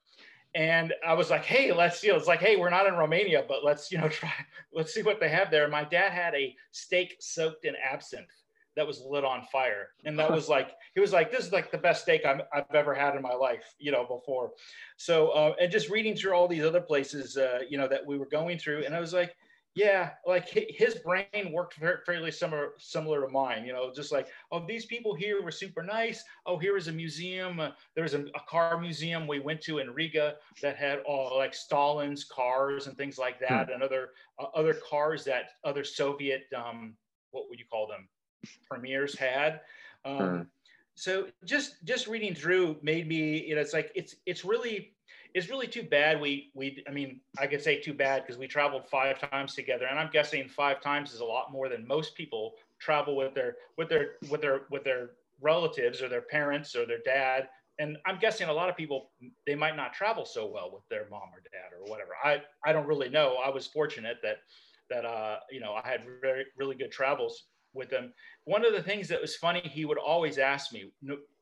and I was like, hey, let's, you know, it's like, hey, we're not in Romania, but let's, you know, try, let's see what they have there. My dad had a steak soaked in absinthe that was lit on fire. And that was like, he was like, this is like the best steak i have ever had in my life, you know, before. So, uh, and just reading through all these other places, uh, you know, that we were going through. And I was like, yeah, like his brain worked fairly similar similar to mine. You know, just like oh, these people here were super nice. Oh, here is a museum. Uh, there's a, a, car museum we went to in Riga that had all like Stalin's cars and things like that, hmm. and other uh, other cars that other Soviet um, what would you call them premiers had. Um, hmm. So just just reading through made me. You know, it's like it's it's really it's really too bad we we i mean i could say too bad because we traveled five times together and i'm guessing five times is a lot more than most people travel with their with their with their with their relatives or their parents or their dad. And i'm guessing a lot of people they might not travel so well with their mom or dad or whatever. I i don't really know. I was fortunate that that uh you know i had very really good travels with them. One of the things that was funny he would always ask me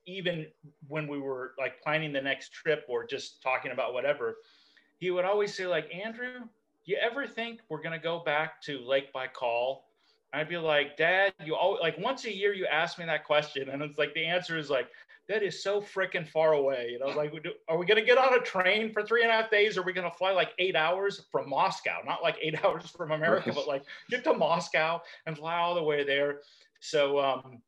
even when we were like planning the next trip or just talking about whatever, he would always say like, Andrew, you ever think we're going to go back to Lake Baikal? I'd be like, Dad, you always like once a year you ask me that question, and it's like the answer is like, that is so freaking far away. You know, like, are we going to get on a train for three and a half days? Or are we going to fly like eight hours from Moscow? Not like eight hours from America, but like get to Moscow and fly all the way there. So, um,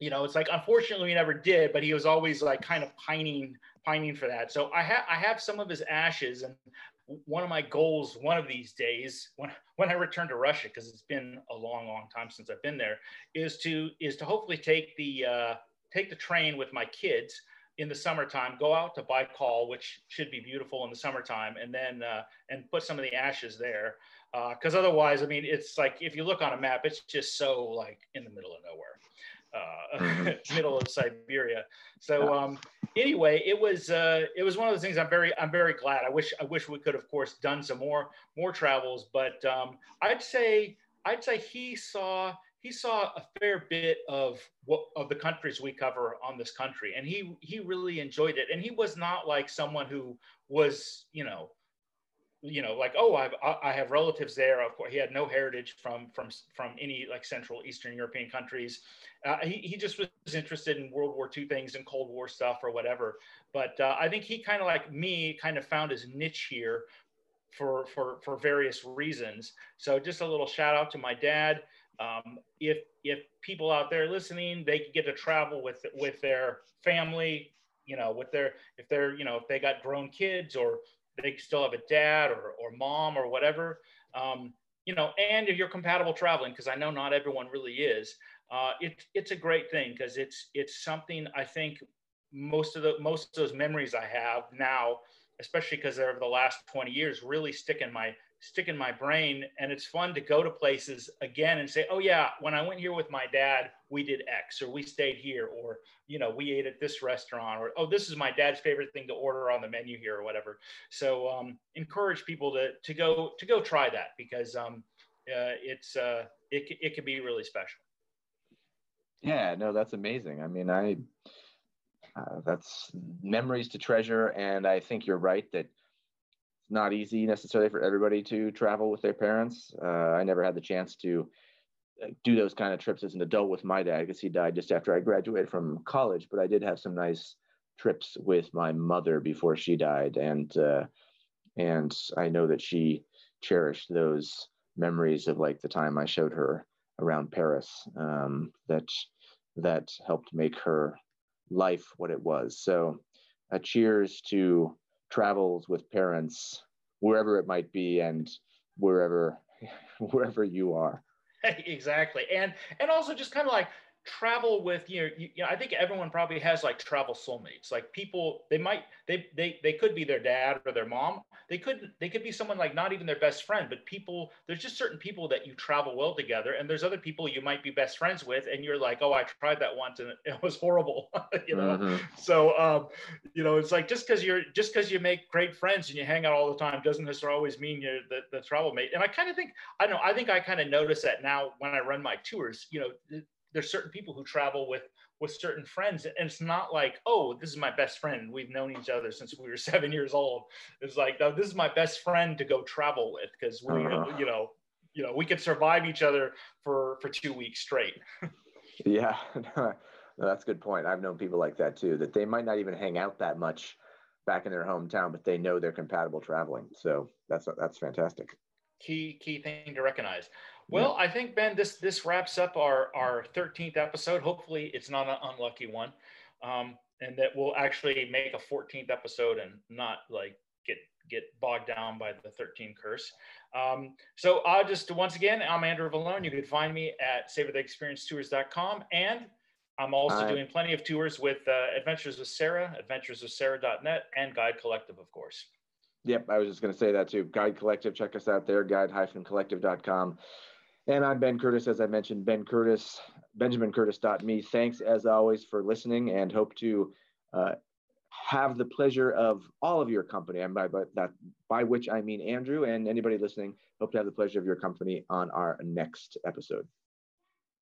you know, it's like unfortunately we never did, but he was always like kind of pining, pining for that. So I have I have some of his ashes, and one of my goals one of these days when when I return to Russia, because it's been a long, long time since I've been there, is to is to hopefully take the uh, take the train with my kids in the summertime, go out to Baikal, which should be beautiful in the summertime, and then uh, and put some of the ashes there. Because uh, otherwise, I mean, it's like if you look on a map, it's just so like in the middle of nowhere uh, mm-hmm. middle of Siberia. So um, anyway, it was uh, it was one of those things. I'm very I'm very glad. I wish I wish we could, of course, done some more more travels. But um, I'd say I'd say he saw he saw a fair bit of what of the countries we cover on this country, and he he really enjoyed it. And he was not like someone who was you know you know, like, oh, I've, I have relatives there. Of course, he had no heritage from from from any like Central Eastern European countries. Uh, he he just was interested in World War II things and Cold War stuff or whatever. But uh, I think he kind of like me, kind of found his niche here for for for various reasons. So just a little shout out to my dad. Um, if if people out there listening, they could get to travel with with their family, you know, with their if they're you know if they got grown kids or they still have a dad or, or mom or whatever. Um, you know, and if you're compatible traveling, because I know not everyone really is, uh, it, it's a great thing because it's it's something I think most of the most of those memories I have now, especially because they're over the last 20 years, really stick in my stick in my brain and it's fun to go to places again and say oh yeah when i went here with my dad we did x or we stayed here or you know we ate at this restaurant or oh this is my dad's favorite thing to order on the menu here or whatever. So um, encourage people to to go to go try that because um, uh, it's uh, it, it can be really special. Yeah no that's amazing. I mean i uh, that's memories to treasure and i think you're right that not easy necessarily for everybody to travel with their parents. Uh, I never had the chance to uh, do those kind of trips as an adult with my dad because he died just after I graduated from college. But I did have some nice trips with my mother before she died, and uh, and I know that she cherished those memories of like the time I showed her around Paris. Um, that that helped make her life what it was. So, a cheers to travels with parents wherever it might be and wherever wherever you are. Exactly. And and also just kind of like travel with you know, you, you know i think everyone probably has like travel soulmates. Like people they might they they they could be their dad or their mom. They could they could be someone like not even their best friend but people there's just certain people that you travel well together and there's other people you might be best friends with and you're like oh i tried that once and it was horrible you know? Mm-hmm. so um you know it's like just because you're just because you make great friends and you hang out all the time doesn't necessarily always mean you're the, the travel mate. And i kind of think i don't know i think i kind of notice that now when i run my tours you know there's certain people who travel with with certain friends and it's not like oh this is my best friend. We've known each other since we were seven years old. It's like no this is my best friend to go travel with because we uh-huh. you know you know we could survive each other for for two weeks straight. Yeah no, that's a good point. I've known people like that too that they might not even hang out that much back in their hometown but they know they're compatible traveling. So that's that's fantastic. Key key thing to recognize well, I think Ben, this this wraps up our our thirteenth episode. Hopefully, it's not an unlucky one, um, and that we'll actually make a fourteenth episode and not like get get bogged down by the 13 curse. Um, so I'll just once again, I'm Andrew Valone. You can find me at savortheexperiencetours.com and I'm also doing plenty of tours with uh, Adventures with Sarah, adventureswithsarah.net, and Guide Collective, of course. Yep, I was just going to say that too. Guide Collective, check us out there, guide-collective.com. And I'm Ben Curtis, as I mentioned, Ben Curtis, BenjaminCurtis.me. Thanks as always for listening and hope to uh, have the pleasure of all of your company. And by, by that, by which I mean Andrew and anybody listening, hope to have the pleasure of your company on our next episode.